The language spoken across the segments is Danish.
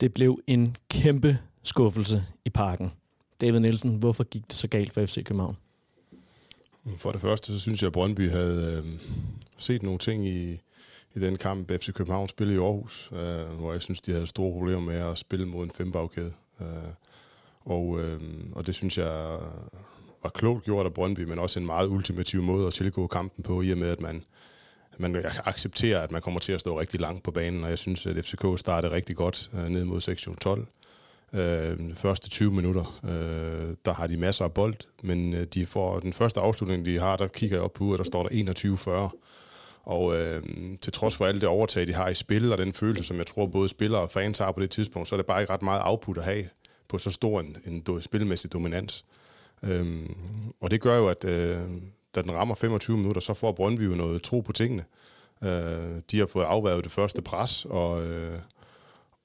Det blev en kæmpe skuffelse i parken. David Nielsen, hvorfor gik det så galt for FC København? For det første, så synes jeg, at Brøndby havde øh, set nogle ting i, i den kamp, FC København spillede i Aarhus, øh, hvor jeg synes, de havde store problemer med at spille mod en fembagkæde. Øh, og, øh, og det synes jeg var klogt gjort af Brøndby, men også en meget ultimativ måde at tilgå kampen på, i og med, at man, man accepterer, at man kommer til at stå rigtig langt på banen, og jeg synes, at FCK startede rigtig godt øh, ned mod sektion 12. Øh, de første 20 minutter, øh, der har de masser af bold, men øh, de får den første afslutning, de har, der kigger jeg op på uret, der står der 21-40. Og øh, til trods for alt det overtag, de har i spil, og den følelse, som jeg tror både spillere og fans har på det tidspunkt, så er det bare ikke ret meget output at have på så stor en, en spilmæssig dominans. Øhm, og det gør jo, at øh, da den rammer 25 minutter, så får Brøndby jo noget tro på tingene. Øh, de har fået afværget det første pres, og, øh,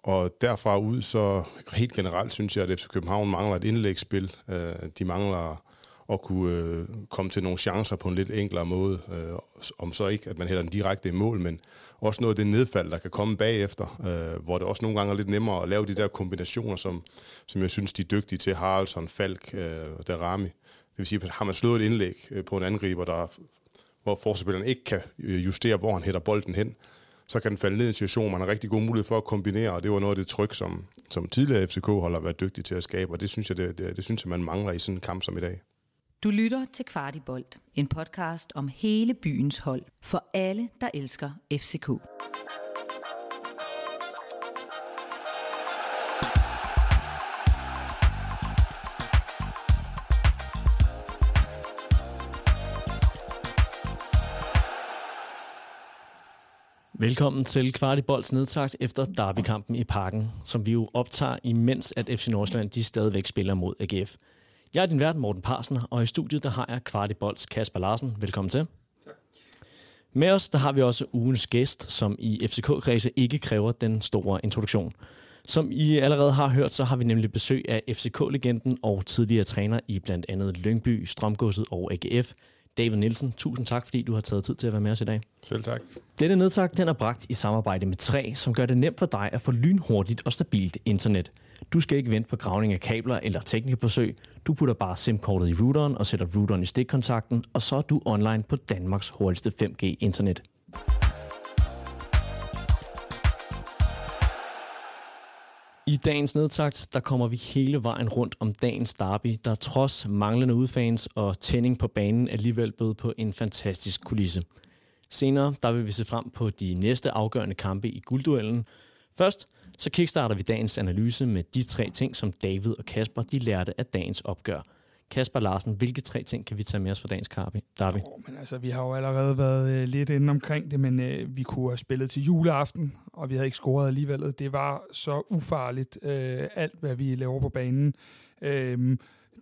og derfra ud, så helt generelt synes jeg, at FC København mangler et indlægsspil. Øh, de mangler at kunne øh, komme til nogle chancer på en lidt enklere måde. Øh, om så ikke, at man hælder den direkte i mål, men også noget af det nedfald, der kan komme bagefter, øh, hvor det også nogle gange er lidt nemmere at lave de der kombinationer, som, som jeg synes, de er dygtige til. Haraldsson, Falk, øh, Darami. Det vil sige, at har man slået et indlæg øh, på en angriber, der, hvor forsvarsspilleren ikke kan øh, justere, hvor han hætter bolden hen, så kan den falde ned i en situation, man har rigtig god mulighed for at kombinere, og det var noget af det tryk, som, som tidligere FCK-holder har været dygtig til at skabe, og det synes jeg, det, det, det synes jeg, man mangler i sådan en kamp som i dag. Du lytter til Kvartibolt, en podcast om hele byens hold, for alle, der elsker FCK. Velkommen til Kvartibolds nedtagt efter derbykampen i parken, som vi jo optager imens at FC Nordsjælland de stadigvæk spiller mod AGF. Jeg er din vært, Morten Parsen, og i studiet der har jeg Kvartibolds Kasper Larsen. Velkommen til. Tak. Med os der har vi også ugens gæst, som i FCK-kredse ikke kræver den store introduktion. Som I allerede har hørt, så har vi nemlig besøg af FCK-legenden og tidligere træner i blandt andet Lyngby, Strømgodset og AGF, David Nielsen, tusind tak, fordi du har taget tid til at være med os i dag. Selv tak. Denne nedtag den er bragt i samarbejde med 3, som gør det nemt for dig at få lynhurtigt og stabilt internet. Du skal ikke vente på gravning af kabler eller teknikerbesøg. Du putter bare SIM-kortet i routeren og sætter routeren i stikkontakten, og så er du online på Danmarks hurtigste 5G-internet. I dagens nedtakt, der kommer vi hele vejen rundt om dagens derby, der trods manglende udfans og tænding på banen alligevel bød på en fantastisk kulisse. Senere der vil vi se frem på de næste afgørende kampe i guldduellen. Først så kickstarter vi dagens analyse med de tre ting, som David og Kasper de lærte af dagens opgør. Kasper Larsen, hvilke tre ting kan vi tage med os fra dagens derby? Oh, men altså, vi har jo allerede været øh, lidt inde omkring det, men øh, vi kunne have spillet til juleaften, og vi havde ikke scoret alligevel. Det var så ufarligt, øh, alt hvad vi laver på banen. Øh,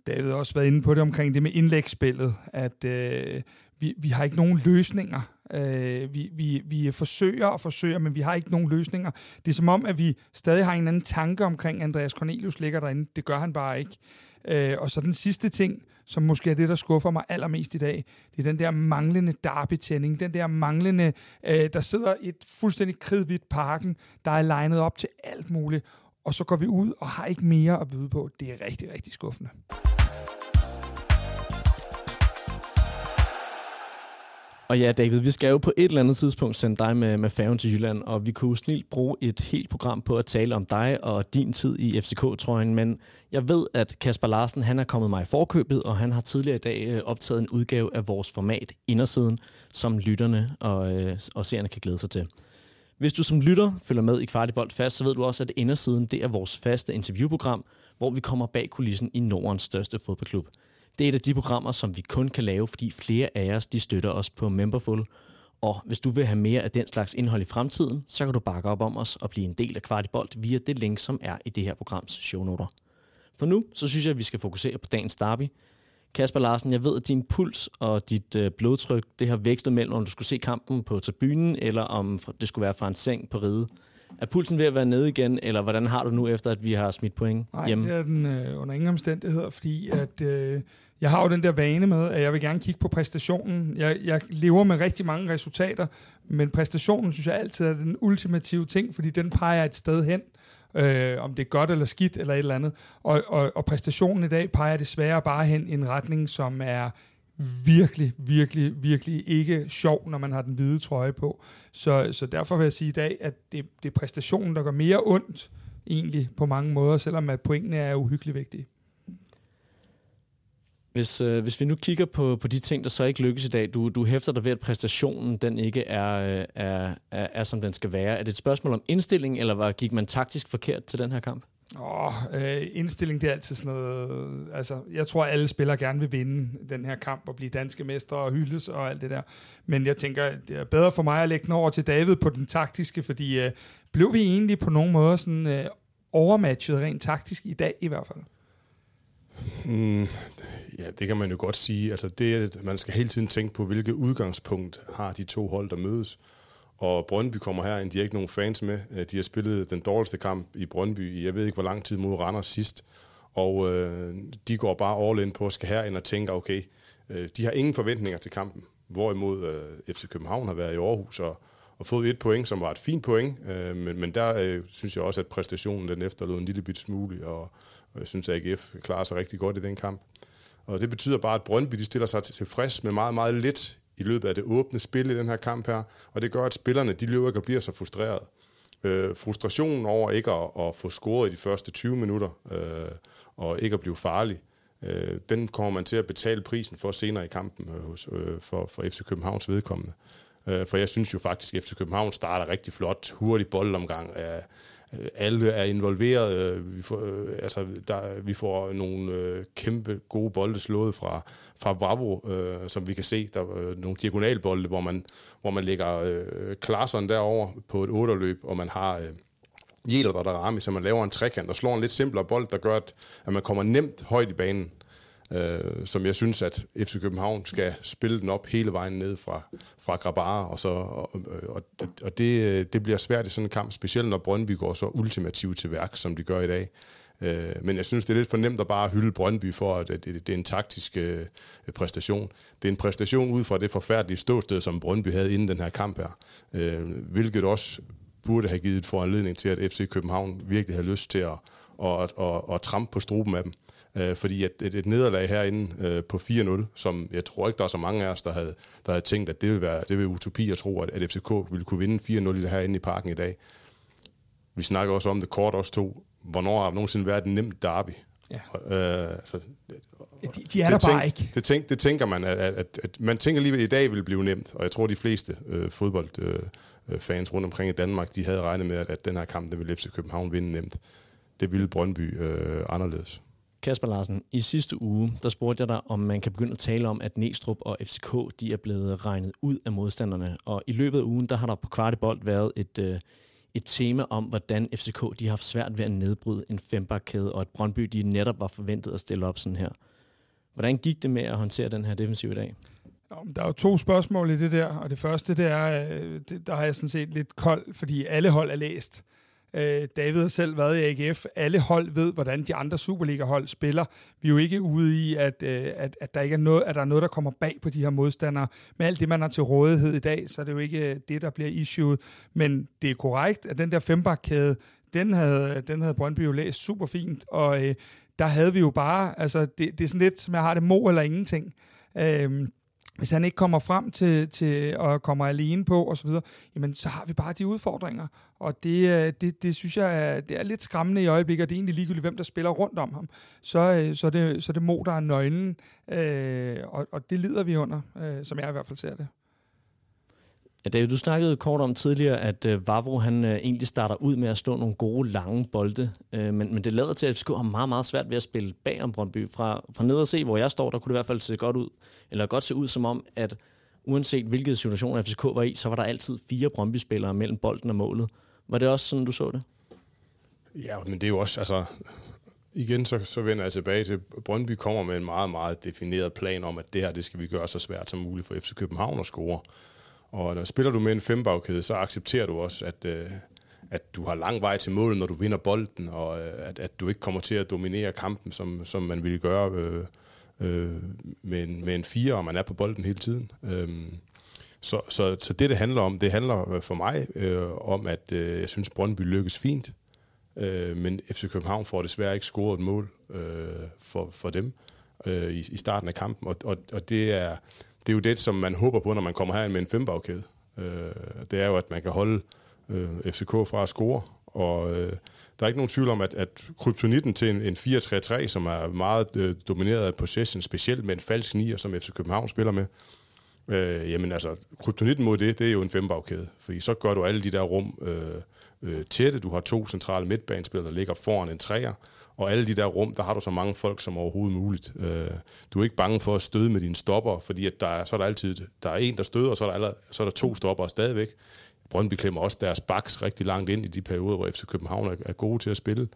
David har også været inde på det omkring det med indlægsspillet, at øh, vi, vi har ikke nogen løsninger. Øh, vi, vi, vi forsøger og forsøger, men vi har ikke nogen løsninger. Det er som om, at vi stadig har en anden tanke omkring, Andreas Cornelius ligger derinde. Det gør han bare ikke. Øh, og så den sidste ting, som måske er det, der skuffer mig allermest i dag, det er den der manglende derbetænding, den der manglende, øh, der sidder et fuldstændig kridhvidt parken, der er legnet op til alt muligt, og så går vi ud og har ikke mere at byde på. Det er rigtig, rigtig skuffende. Og ja, David, vi skal jo på et eller andet tidspunkt sende dig med, med færgen til Jylland, og vi kunne snilt bruge et helt program på at tale om dig og din tid i FCK-trøjen, men jeg ved, at Kasper Larsen han er kommet mig i forkøbet, og han har tidligere i dag øh, optaget en udgave af vores format Indersiden, som lytterne og, øh, og seerne kan glæde sig til. Hvis du som lytter følger med i Kvartibolt fast, så ved du også, at Indersiden det er vores faste interviewprogram, hvor vi kommer bag kulissen i Nordens største fodboldklub – det er et af de programmer, som vi kun kan lave, fordi flere af os de støtter os på Memberful. Og hvis du vil have mere af den slags indhold i fremtiden, så kan du bakke op om os og blive en del af Kvartibolt via det link, som er i det her programs shownoter. For nu, så synes jeg, at vi skal fokusere på dagens derby. Kasper Larsen, jeg ved, at din puls og dit øh, blodtryk, det har vækstet mellem, om du skulle se kampen på tribunen, eller om det skulle være fra en seng på ride. Er pulsen ved at være nede igen, eller hvordan har du nu efter, at vi har smidt point Nej, hjemme? det er den øh, under ingen omstændigheder, fordi at, øh, jeg har jo den der vane med, at jeg vil gerne kigge på præstationen. Jeg, jeg lever med rigtig mange resultater, men præstationen synes jeg altid er den ultimative ting, fordi den peger et sted hen. øh, om det er godt eller skidt eller et eller andet. Og, og, og præstationen i dag peger desværre bare hen i en retning, som er virkelig, virkelig, virkelig ikke sjov, når man har den hvide trøje på. Så, så derfor vil jeg sige i dag, at det, det er præstationen, der gør mere ondt, egentlig på mange måder, selvom at pointene er uhyggeligt vigtige. Hvis, øh, hvis vi nu kigger på, på de ting, der så ikke lykkes i dag, du, du hæfter dig ved, at præstationen den ikke er, øh, er, er, er, som den skal være. Er det et spørgsmål om indstilling, eller var, gik man taktisk forkert til den her kamp? Åh, øh, indstilling, det er altid sådan noget... Altså, jeg tror, alle spillere gerne vil vinde den her kamp og blive danske mestre og hyldes og alt det der. Men jeg tænker, det er bedre for mig at lægge den over til David på den taktiske, fordi øh, blev vi egentlig på nogen måde sådan øh, overmatchet rent taktisk i dag i hvert fald? Mm, ja, det kan man jo godt sige. Altså, det, man skal hele tiden tænke på, hvilket udgangspunkt har de to hold, der mødes. Og Brøndby kommer her, de har ikke nogen fans med. Øh, de har spillet den dårligste kamp i Brøndby i jeg ved ikke hvor lang tid mod Randers sidst. Og øh, de går bare all in på at skal herind og tænke, okay, øh, de har ingen forventninger til kampen. Hvorimod øh, FC København har været i Aarhus og, og fået et point, som var et fint point. Øh, men, men der øh, synes jeg også, at præstationen den efterlod en lille bit smule, og, og jeg synes, at AGF klarer sig rigtig godt i den kamp. Og det betyder bare, at Brøndby de stiller sig tilfreds med meget, meget lidt i løbet af det åbne spil i den her kamp her, og det gør, at spillerne de løber ikke og bliver så frustreret. Øh, frustrationen over ikke at, at få scoret i de første 20 minutter, øh, og ikke at blive farlig, øh, den kommer man til at betale prisen for senere i kampen øh, hos, øh, for, for FC Københavns vedkommende. Øh, for jeg synes jo faktisk, at FC København starter rigtig flot, hurtig boldomgang, øh, Øh, Øh, alle er involveret. Øh, vi får, øh, altså, der, vi får nogle øh, kæmpe gode bolde slået fra, fra Bravo, øh, som vi kan se. Der er øh, nogle diagonalbolde, hvor man, hvor man lægger øh, klasserne derover på et otterløb, og man har... Øh, Jæler der rammer, så man laver en trekant og slår en lidt simplere bold, der gør, at, at man kommer nemt højt i banen øh, som jeg synes, at FC København skal spille den op hele vejen ned fra, fra Grabara, og, så, og, og, og det, det bliver svært i sådan en kamp, specielt når Brøndby går så ultimativt til værk, som de gør i dag. Øh, men jeg synes, det er lidt for nemt at bare hylde Brøndby for, at det, det er en taktisk øh, præstation. Det er en præstation ud fra det forfærdelige ståsted, som Brøndby havde inden den her kamp her, øh, hvilket også burde have givet foranledning til, at FC København virkelig havde lyst til at, at, at, at, at trampe på struben af dem. Øh, fordi et, et, et nederlag herinde øh, på 4-0, som jeg tror ikke, der er så mange af os, der havde, der havde tænkt, at det ville være, det ville utopi at tro, at, at FCK ville kunne vinde 4-0 herinde i parken i dag. Vi snakker også om det kort også to. Hvornår har nogensinde været en nem derby? Ja. Øh, altså, de, de er der tænk, bare ikke. Det, tænk, det tænker man, at, at, at man tænker lige, at i dag vil blive nemt, og jeg tror, de fleste øh, fodboldfans øh, rundt omkring i Danmark, de havde regnet med, at, at den her kamp, den ville FC København vinde nemt. Det ville Brøndby øh, anderledes. Kasper Larsen, i sidste uge, der spurgte jeg dig, om man kan begynde at tale om, at Næstrup og FCK, de er blevet regnet ud af modstanderne. Og i løbet af ugen, der har der på kvartibold været et, øh, et tema om, hvordan FCK de har haft svært ved at nedbryde en fembakkæde, og at Brøndby de netop var forventet at stille op sådan her. Hvordan gik det med at håndtere den her defensiv i dag? Der er jo to spørgsmål i det der, og det første, det er, øh, det, der har jeg sådan set lidt kold, fordi alle hold er læst. Øh, David har selv været i AGF. Alle hold ved, hvordan de andre Superliga-hold spiller. Vi er jo ikke ude i, at, øh, at, at, der ikke er noget, at der er noget, der kommer bag på de her modstandere. Med alt det, man har til rådighed i dag, så er det jo ikke øh, det, der bliver issued. Men det er korrekt, at den der fembakkæde, den havde, den havde Brøndby jo læst super fint, og øh, der havde vi jo bare, altså det, det er sådan lidt, som jeg har det, mo eller ingenting. Øh, hvis han ikke kommer frem til, til og kommer alene på osv., jamen så har vi bare de udfordringer. Og det, øh, det, det synes jeg er, det er lidt skræmmende i øjeblikket, og det er egentlig ligegyldigt, hvem der spiller rundt om ham. Så, øh, så, det, så det Mo, der er nøglen, øh, og, og det lider vi under, øh, som jeg i hvert fald ser det. Ja, David, du snakkede kort om tidligere, at øh, Vavro han øh, egentlig starter ud med at stå nogle gode, lange bolde, øh, men, men det lader til, at FCK har meget, meget svært ved at spille bag om Brøndby. Fra, fra ned og se, hvor jeg står, der kunne det i hvert fald se godt ud, eller godt se ud som om, at uanset hvilket situation FCK var i, så var der altid fire Brøndby-spillere mellem bolden og målet. Var det også sådan, du så det? Ja, men det er jo også, altså, igen så, så vender jeg tilbage til, Brøndby kommer med en meget, meget defineret plan om, at det her, det skal vi gøre så svært som muligt for FC København at score. Og når spiller du med en fembagkæde, så accepterer du også, at, øh, at du har lang vej til målet, når du vinder bolden, og øh, at, at du ikke kommer til at dominere kampen, som, som man ville gøre øh, øh, med, en, med en fire, og man er på bolden hele tiden. Øh, så, så, så det, det handler om, det handler øh, for mig øh, om, at øh, jeg synes, Brøndby lykkes fint. øh, men FC København får desværre ikke scoret et mål øh, for, for dem øh, i, i starten af kampen, og, og, og det, er, det er jo det, som man håber på, når man kommer herind med en fembagkæde. Øh, det er jo, at man kan holde øh, FCK fra at score, og øh, der er ikke nogen tvivl om, at, at kryptonitten til en, en 4-3-3, som er meget øh, domineret af possession, specielt med en falsk nier, som FC København spiller med, øh, jamen altså, kryptonitten mod det, det er jo en fembagkæde, fordi så gør du alle de der rum øh, øh, tætte. Du har to centrale midtbanespillere, der ligger foran en træer, og alle de der rum, der har du så mange folk som overhovedet muligt. Øh, du er ikke bange for at støde med dine stopper, fordi at der er, så er der altid der er en, der støder, og så er der, allerede, så er der to stopper stadigvæk. Brøndby klemmer også deres baks rigtig langt ind i de perioder, hvor FC København er, er gode til at spille.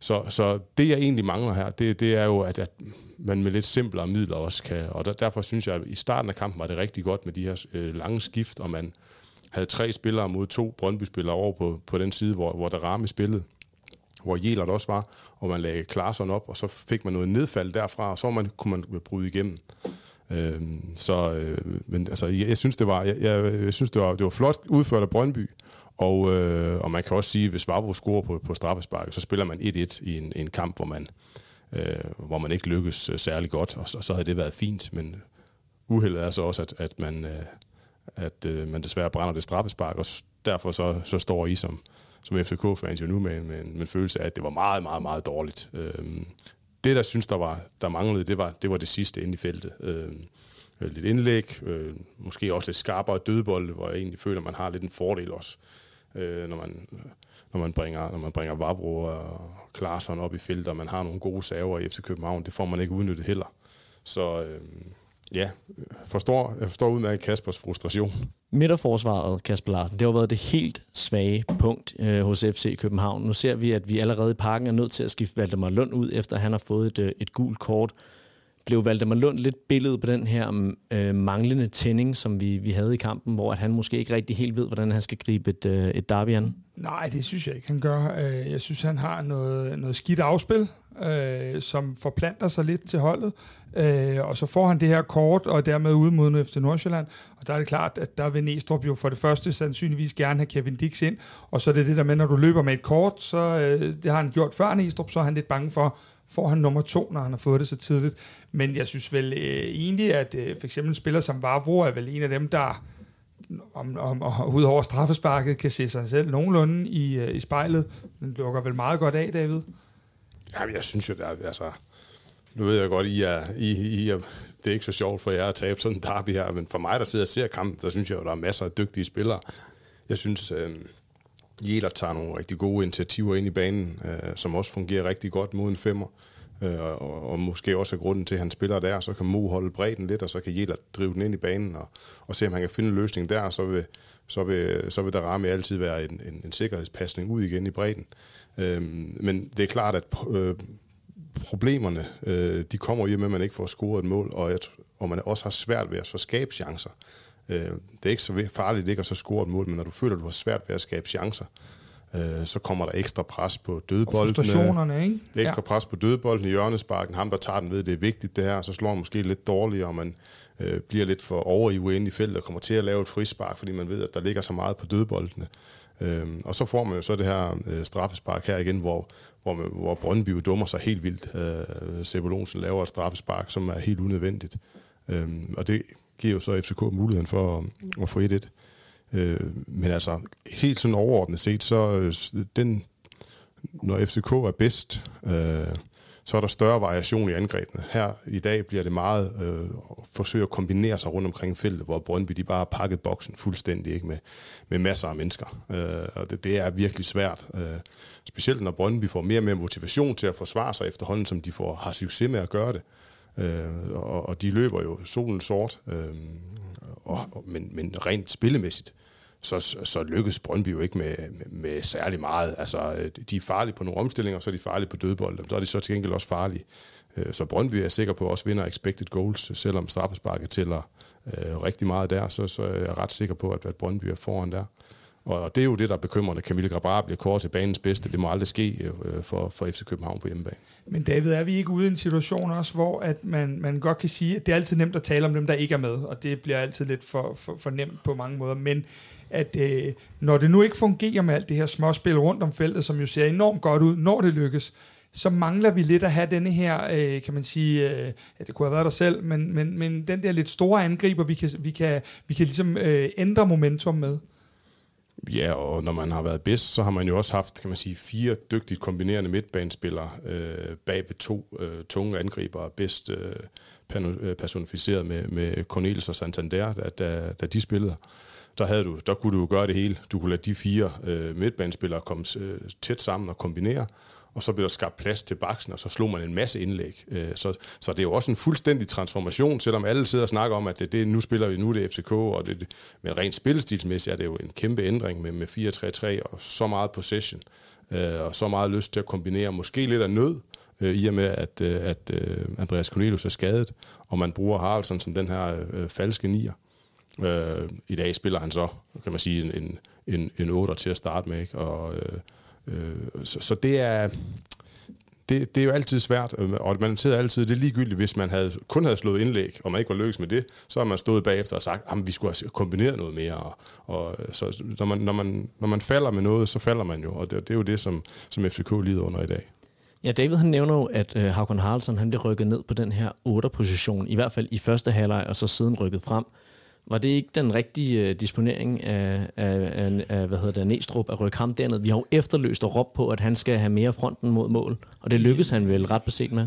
Så, så det, jeg egentlig mangler her, det, det er jo, at, at man med lidt simplere midler også kan, og der, derfor synes jeg, at i starten af kampen var det rigtig godt med de her øh, lange skift, og man havde tre spillere mod to Brøndby-spillere over på, på den side, hvor, hvor der ramme spillet, hvor Jelert også var, og man lagde klasserne op, og så fik man noget nedfald derfra, og så man, kunne man bryde igennem. Øh, så, øh, men altså, jeg, jeg synes, det var, jeg, jeg, jeg synes, det var, det var flot udført af Brøndby, og, øh, og man kan også sige, at hvis Vavro scorer på, på straffesparket, så spiller man 1-1 i en, en kamp, hvor man, øh, hvor man ikke lykkes øh, særlig godt, og så, så havde det været fint, men uheldet er så også, at, at man, øh, at øh, man desværre brænder det straffespark, og derfor så, så står I som, som FCK-fans jo nu med, med, en, med en følelse af, at det var meget, meget, meget dårligt. Øh, det, der synes, der, var, der manglede, det var, det var det sidste inde i feltet. Øhm, øh, lidt indlæg, øh, måske også lidt skarpere dødbold, hvor jeg egentlig føler, at man har lidt en fordel også, øh, når, man, når man bringer, når man bringer Vabro og Klaarsson op i feltet, og man har nogle gode saver i FC København. Det får man ikke udnyttet heller. Så øh, ja, forstår, jeg forstår udmærket Kaspers frustration. Midterforsvaret, Kasper Larsen, det har været det helt svage punkt øh, hos FC København. Nu ser vi, at vi allerede i parken er nødt til at skifte Valdemar Lund ud, efter han har fået et, øh, et gult kort. Blev Valdemar Lund lidt billedet på den her øh, manglende tænding, som vi, vi havde i kampen, hvor at han måske ikke rigtig helt ved, hvordan han skal gribe et, øh, et derby an? Nej, det synes jeg ikke, han gør. Øh, jeg synes, han har noget, noget skidt afspil, øh, som forplanter sig lidt til holdet. Øh, og så får han det her kort, og dermed udmoden efter Nordsjælland. Og der er det klart, at der vil Næstrup jo for det første sandsynligvis gerne have Kevin Dix ind. Og så er det det der med, når du løber med et kort, så øh, det har han gjort før Næstrup, så er han lidt bange for, får han nummer to, når han har fået det så tidligt. Men jeg synes vel øh, egentlig, at øh, for eksempel en spiller som Vavro er vel en af dem, der om, om, om udover straffesparket kan se sig selv nogenlunde i, øh, i spejlet. Den lukker vel meget godt af, David? Ja, jeg synes jo, der, altså, nu ved jeg godt, I er, I, I er, det er ikke så sjovt for jer at tabe sådan en derby her, men for mig, der sidder og ser kampen, der synes jeg jo, der er masser af dygtige spillere. Jeg synes, øh, Jæler tager nogle rigtig gode initiativer ind i banen, øh, som også fungerer rigtig godt mod en femmer. Øh, og, og måske også er grunden til, at han spiller der, så kan Mo holde bredden lidt, og så kan Jæler drive den ind i banen, og, og se, om han kan finde en løsning der, så vil, så vil, så vil der ramme altid være en, en, en sikkerhedspasning ud igen i bredden. Øh, men det er klart, at øh, problemerne, øh, de kommer jo med, at man ikke får scoret et mål, og, jeg, og man også har svært ved at så skabe chancer. Øh, det er ikke så farligt ikke at så score et mål, men når du føler, at du har svært ved at skabe chancer, øh, så kommer der ekstra pres på dødboldene. Og frustrationerne, ikke? Ekstra ja. pres på dødbolden i hjørnesparken. Ham, der tager den ved, det er vigtigt det her, så slår han måske lidt dårligere, og man øh, bliver lidt for over i feltet og kommer til at lave et frispark, fordi man ved, at der ligger så meget på dødboldene. Øhm, og så får man jo så det her øh, straffespark her igen, hvor, hvor, man, hvor Brøndby dummer sig helt vildt. Øh, Sebulonsen laver et straffespark, som er helt unødvendigt. Øhm, og det giver jo så FCK muligheden for at, at få 1-1. Øh, men altså, helt sådan overordnet set, så øh, den, når FCK er bedst, øh, så er der større variation i angrebene. Her i dag bliver det meget øh, at forsøge at kombinere sig rundt omkring feltet, hvor Brøndby de bare har pakket boksen fuldstændig ikke med, med masser af mennesker. Øh, og det, det er virkelig svært. Øh, specielt når Brøndby får mere og mere motivation til at forsvare sig efterhånden, som de får, har succes med at gøre det. Øh, og, og de løber jo solen sort. Øh, og, men, men rent spillemæssigt, så, så lykkes Brøndby jo ikke med, med, med særlig meget. Altså, de er farlige på nogle omstillinger, så er de farlige på dødbold. Så er de så til gengæld også farlige. Øh, så Brøndby er sikker på at også vinder expected goals, selvom straffesparket tæller øh, rigtig meget der, så, så er jeg ret sikker på, at, at Brøndby er foran der. Og det er jo det, der er bekymrende. Camille Grabar bliver kåret til banens bedste. Det må aldrig ske øh, for, for FC København på hjemmebane. Men David, er vi ikke ude i en situation også, hvor at man, man godt kan sige, at det er altid nemt at tale om dem, der ikke er med, og det bliver altid lidt for, for, for nemt på mange måder, men at øh, når det nu ikke fungerer med alt det her småspil rundt om feltet, som jo ser enormt godt ud, når det lykkes, så mangler vi lidt at have denne her, øh, kan man sige, øh, ja, det kunne have været der selv, men, men, men den der lidt store angriber, vi kan, vi kan, vi kan ligesom øh, ændre momentum med. Ja, og når man har været bedst, så har man jo også haft, kan man sige, fire dygtigt kombinerende midtbanespillere øh, bag ved to øh, tunge angribere, bedst øh, øh personificeret med, med Cornelis og Santander, da, da, da de spillede. Der, havde du, der kunne du gøre det hele. Du kunne lade de fire øh, midtbanespillere komme øh, tæt sammen og kombinere, og så blev der skabt plads til baksen, og så slog man en masse indlæg. Øh, så, så det er jo også en fuldstændig transformation, selvom alle sidder og snakker om, at det, det nu spiller vi nu det FCK, og det, men rent spillestilsmæssigt er det jo en kæmpe ændring med, med 4-3-3 og så meget possession, øh, og så meget lyst til at kombinere, måske lidt af nød, øh, i og med, at, øh, at øh, Andreas Cornelius er skadet, og man bruger Haraldsson som den her øh, falske nier. Øh, I dag spiller han så, kan man sige, en, en, en 8 til at starte med, ikke? og øh, øh, så, så det er... Det, det er jo altid svært, øh, og man sidder altid, det er ligegyldigt, hvis man havde, kun havde slået indlæg, og man ikke var lykkes med det, så har man stået bagefter og sagt, at vi skulle have kombineret noget mere. Og, og øh, så når man, når, man, når man falder med noget, så falder man jo, og det, det er jo det, som, som FCK lider under i dag. Ja, David han nævner jo, at øh, Haraldsson han blev rykket ned på den her 8-position, i hvert fald i første halvleg, og så siden rykket frem. Var det ikke den rigtige øh, disponering af, af, af, af hvad hedder det, Næstrup at rykke ham derned? Vi har jo efterløst og råbt på, at han skal have mere fronten mod mål, og det lykkedes han vel ret beset med?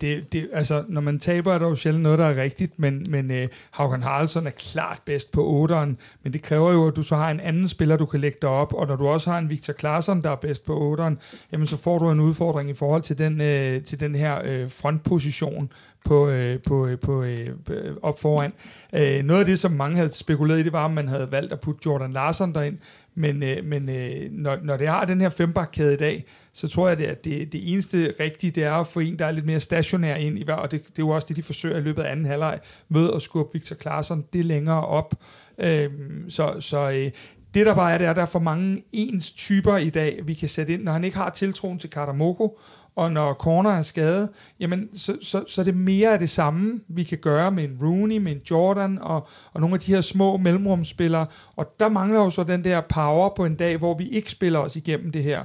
Det, det, altså, når man taber, er der jo sjældent noget, der er rigtigt, men, men øh, uh, Haugen Haraldsson er klart bedst på 8'eren, men det kræver jo, at du så har en anden spiller, du kan lægge dig op, og når du også har en Victor Klaarsson, der er bedst på 8'eren, jamen så får du en udfordring i forhold til den, uh, til den her uh, frontposition, på, øh, på, øh, på, øh, øh, op foran. Øh, noget af det, som mange havde spekuleret i, det var, om man havde valgt at putte Jordan Larson derind, men, øh, men øh, når, når det har den her fembakkæde i dag, så tror jeg, at det, det eneste rigtige, det er at få en, der er lidt mere stationær ind i hver, og det, det er jo også det, de forsøger i løbet af anden halvleg, med at skubbe Victor Klaarsson det længere op. Øh, så så øh, det der bare er, det er, at der er for mange ens typer i dag, vi kan sætte ind, når han ikke har tiltroen til Karamoko, og når corner er skadet, jamen, så, så, så er det mere af det samme, vi kan gøre med en Rooney, med en Jordan og, og nogle af de her små mellemrumspillere. Og der mangler jo så den der power på en dag, hvor vi ikke spiller os igennem det her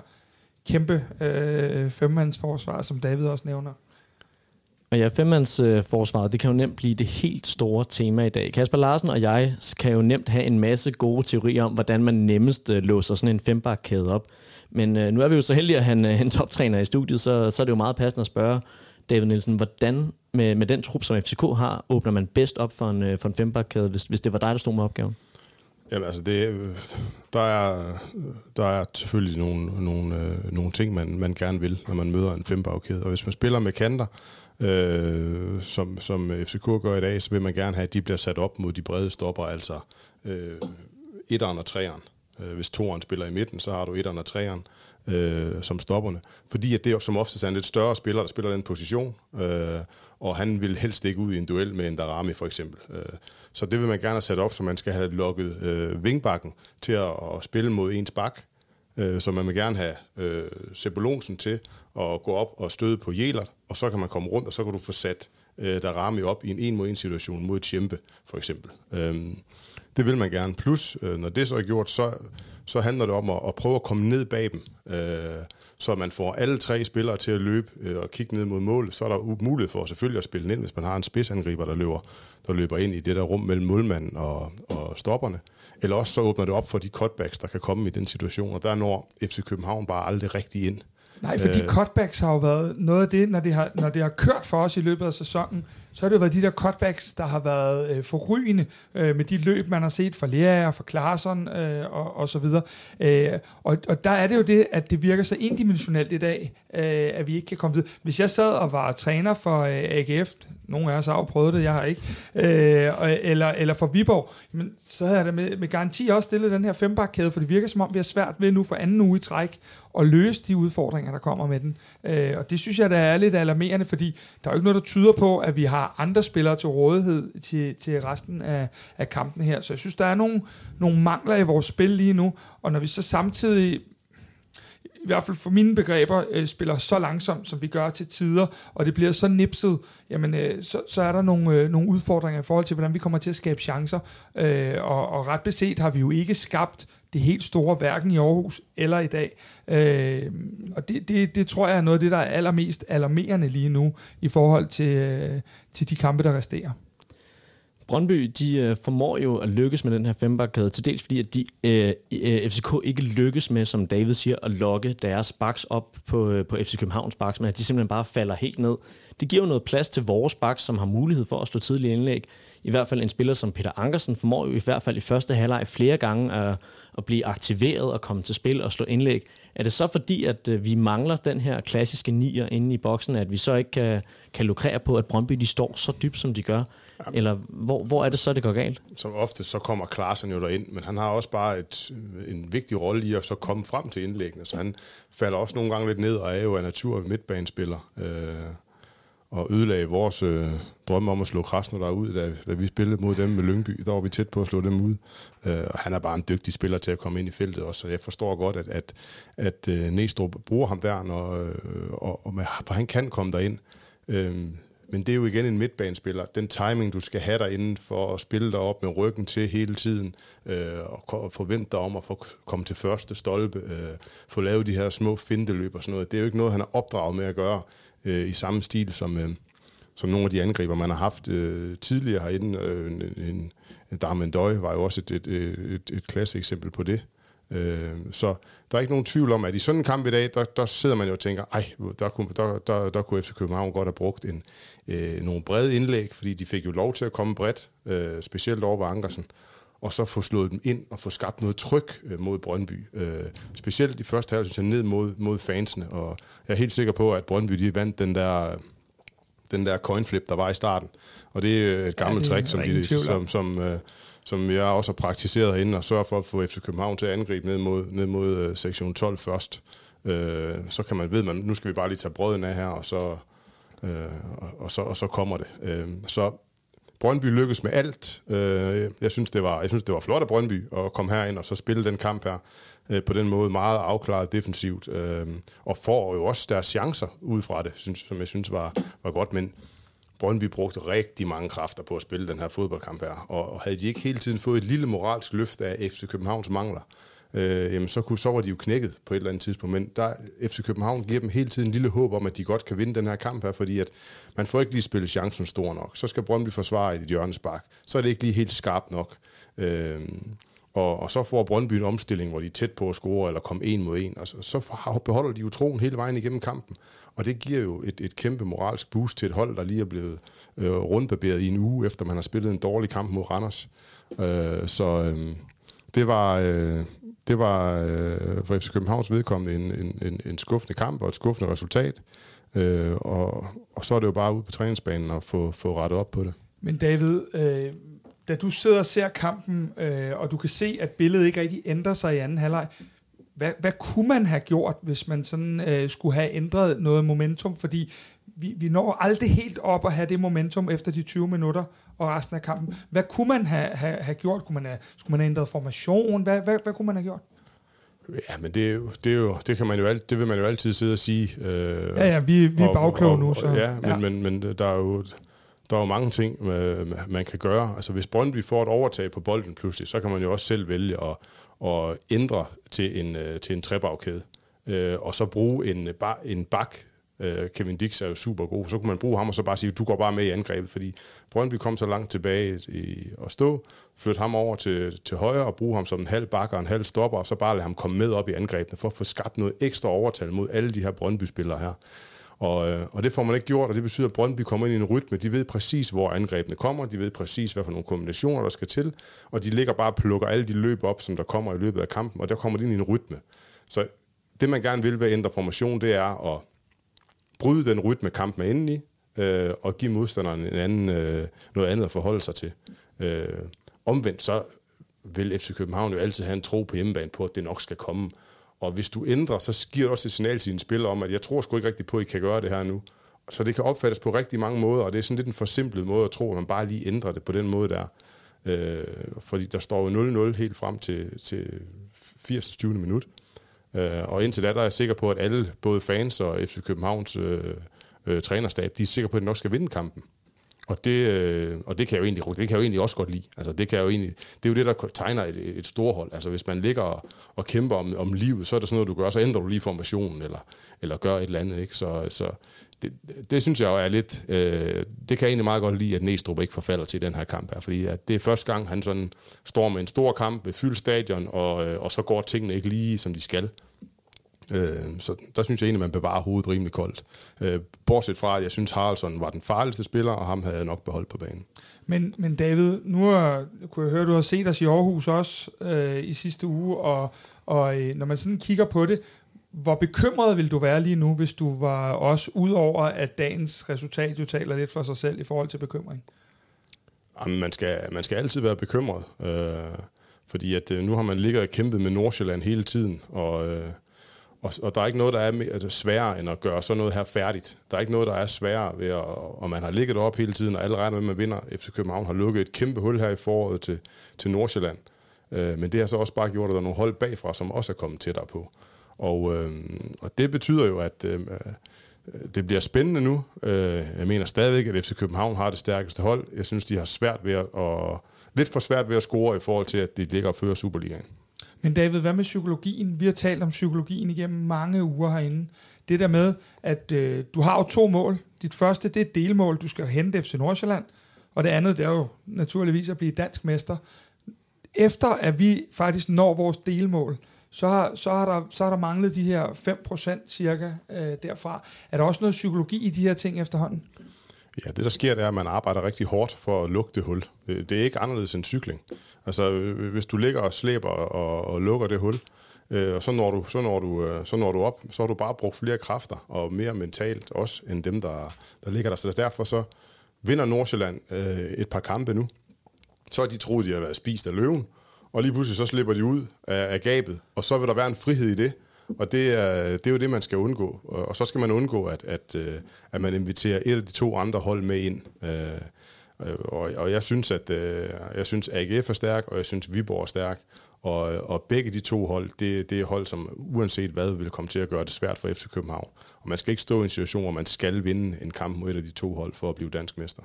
kæmpe øh, femmandsforsvar, som David også nævner. Og ja, femmandsforsvaret, det kan jo nemt blive det helt store tema i dag. Kasper Larsen og jeg kan jo nemt have en masse gode teorier om, hvordan man nemmest øh, låser sådan en fembakkæde op. Men øh, nu er vi jo så heldige at han øh, er en toptræner i studiet, så, så er det jo meget passende at spørge David Nielsen, hvordan med, med den trup, som FCK har, åbner man bedst op for en, øh, for en fembakkæde, hvis, hvis det var dig, der stod med opgaven? Jamen altså, det, der, er, der er selvfølgelig nogle, nogle, øh, nogle ting, man, man gerne vil, når man møder en fembakkæde. Og hvis man spiller med kanter, øh, som, som FCK gør i dag, så vil man gerne have, at de bliver sat op mod de brede stopper, altså øh, etteren og treeren. Øh, hvis toeren spiller i midten, så har du etteren og treeren øh, som stopperne. Fordi at det er som oftest er en lidt større spiller, der spiller den position, øh, og han vil helst ikke ud i en duel med en Darami for eksempel. Øh, så det vil man gerne have sat op, så man skal have lukket øh, vingbakken til at, at spille mod ens bak. Øh, så man vil gerne have øh, Sebulonsen til at gå op og støde på Jelert, og så kan man komme rundt, og så kan du få sat øh, ramme op i en en mod en situation mod Tjempe, for eksempel. Øh, det vil man gerne. Plus, øh, når det så er gjort, så, så handler det om at, at prøve at komme ned bag dem, øh, så man får alle tre spillere til at løbe øh, og kigge ned mod mål. Så er der mulighed for selvfølgelig at spille ind, hvis man har en spidsangriber, der løber, der løber ind i det der rum mellem målmanden og, og stopperne. Eller også så åbner det op for de cutbacks, der kan komme i den situation, og der når FC København bare aldrig rigtig ind. Nej, for de øh. cutbacks har jo været noget af det, når det har, når det har kørt for os i løbet af sæsonen, så har det jo været de der cutbacks, der har været øh, forrygende øh, med de løb, man har set fra Lea og fra Klaarsson øh, og, og så videre. Øh, og, og der er det jo det, at det virker så indimensionelt i dag, øh, at vi ikke kan komme videre. Hvis jeg sad og var træner for øh, AGF, nogle af os har jo prøvet det, jeg har ikke, øh, eller, eller for Viborg, men så havde jeg da med, med garanti også stillet den her fembakkæde, for det virker som om, vi har svært ved nu for anden uge i træk at løse de udfordringer, der kommer med den. Øh, og det synes jeg, der er lidt alarmerende, fordi der er jo ikke noget, der tyder på, at vi har andre spillere til rådighed til, til resten af, af kampen her. Så jeg synes, der er nogle, nogle mangler i vores spil lige nu, og når vi så samtidig i hvert fald for mine begreber, øh, spiller så langsomt, som vi gør til tider, og det bliver så nipset, jamen, øh, så, så er der nogle, øh, nogle udfordringer i forhold til, hvordan vi kommer til at skabe chancer. Øh, og, og ret beset har vi jo ikke skabt det helt store, hverken i Aarhus eller i dag. Øh, og det, det, det tror jeg er noget af det, der er allermest alarmerende lige nu, i forhold til, øh, til de kampe, der resterer. Brøndby, de øh, formår jo at lykkes med den her fembakkæde, til dels fordi, at de, øh, øh FCK ikke lykkes med, som David siger, at lokke deres baks op på, øh, på FC Københavns baks, men at de simpelthen bare falder helt ned. Det giver jo noget plads til vores baks, som har mulighed for at stå tidligt indlæg. I hvert fald en spiller som Peter Ankersen formår jo i hvert fald i første halvleg flere gange at, at blive aktiveret og komme til spil og slå indlæg. Er det så fordi, at øh, vi mangler den her klassiske nier inde i boksen, at vi så ikke kan, kan lukrere på, at Brøndby de står så dybt, som de gør? Eller hvor, hvor er det så, det går galt? Som ofte, så kommer Klaasen jo derind, men han har også bare et, en vigtig rolle i at så komme frem til indlæggene, så han falder også nogle gange lidt ned og er jo af natur midtbanespiller. Øh, og ødelagde vores øh, drømme om at slå Krasner ud, da, da vi spillede mod dem med Lyngby. Der var vi tæt på at slå dem ud. Øh, og han er bare en dygtig spiller til at komme ind i feltet også, så jeg forstår godt, at, at, at øh, Næstrup bruger ham der, når, øh, og, og med, for han kan komme derind. Øh, men det er jo igen en midtbanespiller. Den timing, du skal have derinde for at spille dig op med ryggen til hele tiden, øh, og forvente dig om at få komme til første stolpe, øh, få lavet de her små findeløb og sådan noget. Det er jo ikke noget, han er opdraget med at gøre øh, i samme stil som, øh, som nogle af de angriber, man har haft øh, tidligere herinde. Øh, en, en, Darmen Døj var jo også et, et, et, et klasse eksempel på det. Øh, så der er ikke nogen tvivl om, at i sådan en kamp i dag, der, der sidder man jo og tænker, ej, der kunne, der, der, der kunne FC København godt have brugt en, øh, nogle brede indlæg, fordi de fik jo lov til at komme bredt, øh, specielt over Ankersen, og så få slået dem ind og få skabt noget tryk øh, mod Brøndby. Øh, specielt i første halvdel, synes jeg, ned mod, mod fansene, og jeg er helt sikker på, at Brøndby de vandt den der, den der coinflip, der var i starten. Og det er et gammelt ja, trick, som, de, som, som, øh, som jeg også har praktiseret herinde, og sørge for at få FC København til at angribe ned mod, ned mod øh, sektion 12 først. Øh, så kan man ved, man nu skal vi bare lige tage brøden af her, og så, øh, og, og, så, og så kommer det. Øh, så Brøndby lykkes med alt. Øh, jeg, synes, det var, jeg synes, det var flot af Brøndby at komme herind og så spille den kamp her øh, på den måde meget afklaret defensivt. Øh, og får jo også deres chancer ud fra det, synes, som jeg synes var, var godt. Men Brøndby brugte rigtig mange kræfter på at spille den her fodboldkamp her. Og, og havde de ikke hele tiden fået et lille moralsk løft af FC Københavns mangler, øh, jamen så, kunne, så var de jo knækket på et eller andet tidspunkt. Men der, FC København giver dem hele tiden en lille håb om, at de godt kan vinde den her kamp her, fordi at man får ikke lige spillet chancen stor nok. Så skal Brøndby forsvare i et hjørnespark. Så er det ikke lige helt skarpt nok. Øh, og, og så får Brøndby en omstilling, hvor de er tæt på at score eller komme en mod en. Og så, så beholder de jo troen hele vejen igennem kampen. Og det giver jo et, et kæmpe moralsk boost til et hold, der lige er blevet øh, rundbarberet i en uge, efter man har spillet en dårlig kamp mod Randers. Øh, så øh, det var, øh, det var øh, for FC Københavns vedkommende en, en, en, en skuffende kamp og et skuffende resultat. Øh, og, og så er det jo bare ud på træningsbanen at få, få rettet op på det. Men David, øh, da du sidder og ser kampen, øh, og du kan se, at billedet ikke rigtig ændrer sig i anden halvleg, hvad, hvad kunne man have gjort, hvis man sådan øh, skulle have ændret noget momentum? Fordi vi, vi når aldrig helt op at have det momentum efter de 20 minutter og resten af kampen. Hvad kunne man have, have, have gjort? Kunne man have, skulle man have ændret formation? Hvad, hvad, hvad kunne man have gjort? Ja, men det, er jo, det, er jo, det, kan man jo alt, det vil man jo altid sidde og sige. Øh, ja, ja, vi, vi er bagkloge nu. Så. Ja, men, ja. Men, men der er jo der er jo mange ting, man kan gøre. Altså, hvis Brøndby får et overtag på bolden pludselig, så kan man jo også selv vælge at, at ændre til en, øh, til en trebagkæde. Øh, og så bruge en, øh, en bak, øh, Kevin Dix er jo super god, så kunne man bruge ham og så bare sige, du går bare med i angrebet, fordi Brøndby kom så langt tilbage i at stå, flytte ham over til, til højre og bruge ham som en halv bakker og en halv stopper, og så bare lade ham komme med op i angrebene for at få skabt noget ekstra overtal mod alle de her Brøndby-spillere her. Og, øh, og det får man ikke gjort, og det betyder, at Brøndby kommer ind i en rytme. De ved præcis, hvor angrebene kommer, de ved præcis, hvad for nogle kombinationer, der skal til, og de ligger bare og plukker alle de løb op, som der kommer i løbet af kampen, og der kommer de ind i en rytme. Så det, man gerne vil ved at ændre formation, det er at bryde den rytme, kampen er inde i, øh, og give modstanderen en anden, øh, noget andet at forholde sig til. Øh, omvendt så vil FC København jo altid have en tro på hjemmebane på, at det nok skal komme. Og hvis du ændrer, så giver det også et signal til dine spillere om, at jeg tror sgu ikke rigtigt på, at I kan gøre det her nu. Så det kan opfattes på rigtig mange måder, og det er sådan lidt en forsimplet måde at tro, at man bare lige ændrer det på den måde der. Øh, fordi der står jo 0-0 helt frem til, til 80. 20. minut. Øh, og indtil da, der er jeg sikker på, at alle, både fans og FC Københavns øh, øh, trænerstab, de er sikre på, at de nok skal vinde kampen. Og det, øh, og det kan jeg jo egentlig, det kan jeg jo egentlig også godt lide. Altså, det, kan jeg jo egentlig, det er jo det, der tegner et, et storhold. Altså, hvis man ligger og, og kæmper om, om livet, så er det sådan noget, du gør, så ændrer du lige formationen, eller, eller gør et eller andet. Ikke? Så, så det, det, synes jeg jo er lidt... Øh, det kan jeg egentlig meget godt lide, at Næstrup ikke forfalder til den her kamp her, fordi at det er første gang, han sådan står med en stor kamp ved fyldt stadion, og, øh, og så går tingene ikke lige, som de skal. Øh, så der synes jeg egentlig, man bevarer hovedet rimelig koldt. Øh, bortset fra, at jeg synes, Haraldsson var den farligste spiller, og ham havde jeg nok beholdt på banen. Men, men David, nu er, kunne jeg høre, at du har set os i Aarhus også øh, i sidste uge, og, og øh, når man sådan kigger på det, hvor bekymret vil du være lige nu, hvis du var også ud over, at dagens resultat jo taler lidt for sig selv i forhold til bekymring? Jamen, man skal, man skal altid være bekymret, øh, fordi at, øh, nu har man ligget og kæmpet med Nordsjælland hele tiden, og, øh, og, og der er ikke noget, der er mere, altså, sværere end at gøre sådan noget her færdigt. Der er ikke noget, der er sværere ved at, og man har ligget op hele tiden, og alle regner med, at man vinder. FC København har lukket et kæmpe hul her i foråret til, til Nordsjælland. Øh, men det har så også bare gjort, at der er nogle hold bagfra, som også er kommet tættere på. Og, øh, og det betyder jo, at øh, det bliver spændende nu. Øh, jeg mener stadigvæk, at FC København har det stærkeste hold. Jeg synes, de har svært ved at, og lidt for svært ved at score i forhold til, at de ligger og fører Superligaen. Men David, hvad med psykologien? Vi har talt om psykologien igennem mange uger herinde. Det der med, at øh, du har jo to mål. Dit første, det er et delmål. Du skal hente FC Nordsjælland. Og det andet, det er jo naturligvis at blive dansk mester. Efter at vi faktisk når vores delmål, så har, så har, der, så har der manglet de her 5% cirka øh, derfra. Er der også noget psykologi i de her ting efterhånden? Ja, det der sker, det er, at man arbejder rigtig hårdt for at lukke det hul. Det er ikke anderledes end cykling. Altså, øh, hvis du ligger og slæber og, og lukker det hul, øh, og så når, du, så, når du, øh, så når du op, så har du bare brugt flere kræfter, og mere mentalt også, end dem, der, der ligger der. Så derfor så vinder Nordsjælland øh, et par kampe nu. Så har de troet, de har været spist af løven, og lige pludselig så slipper de ud af, af gabet, og så vil der være en frihed i det, og det er, det er jo det, man skal undgå. Og, og så skal man undgå, at, at, øh, at man inviterer et af de to andre hold med ind. Øh, Øh, og, og jeg synes, at øh, jeg synes, AGF er stærk, og jeg synes, Viborg er stærk. Og, og begge de to hold, det, det er hold, som uanset hvad, vil komme til at gøre det svært for FC København. Og man skal ikke stå i en situation, hvor man skal vinde en kamp mod et af de to hold for at blive dansk mester.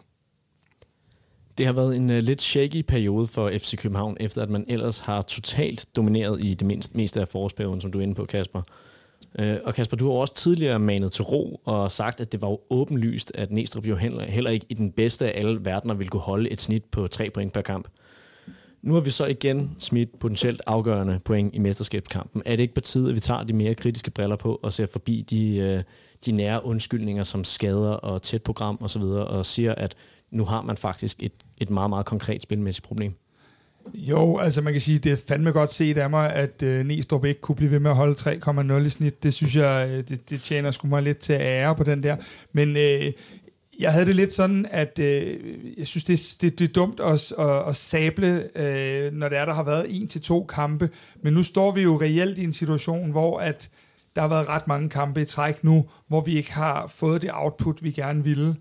Det har været en uh, lidt shaky periode for FC København, efter at man ellers har totalt domineret i det mindst, meste af forårsperioden, som du er inde på, Kasper. Øh, og Kasper, du har også tidligere manet til ro og sagt, at det var jo åbenlyst, at Næstrup jo heller, heller ikke i den bedste af alle verdener ville kunne holde et snit på tre point per kamp. Nu har vi så igen smidt potentielt afgørende point i mesterskabskampen. Er det ikke på tide, at vi tager de mere kritiske briller på og ser forbi de, øh, de nære undskyldninger som skader og tæt program osv., og, og siger, at nu har man faktisk et, et meget, meget konkret spilmæssigt problem. Jo, altså man kan sige, det er fandme godt set af mig, at øh, Næstrup ikke kunne blive ved med at holde 3,0 i snit. Det synes jeg, øh, det, det tjener sgu mig lidt til ære på den der. Men øh, jeg havde det lidt sådan, at øh, jeg synes, det, det, det er dumt at, at, at sable, øh, når det er, der har været en til to kampe. Men nu står vi jo reelt i en situation, hvor at der har været ret mange kampe i træk nu, hvor vi ikke har fået det output, vi gerne ville.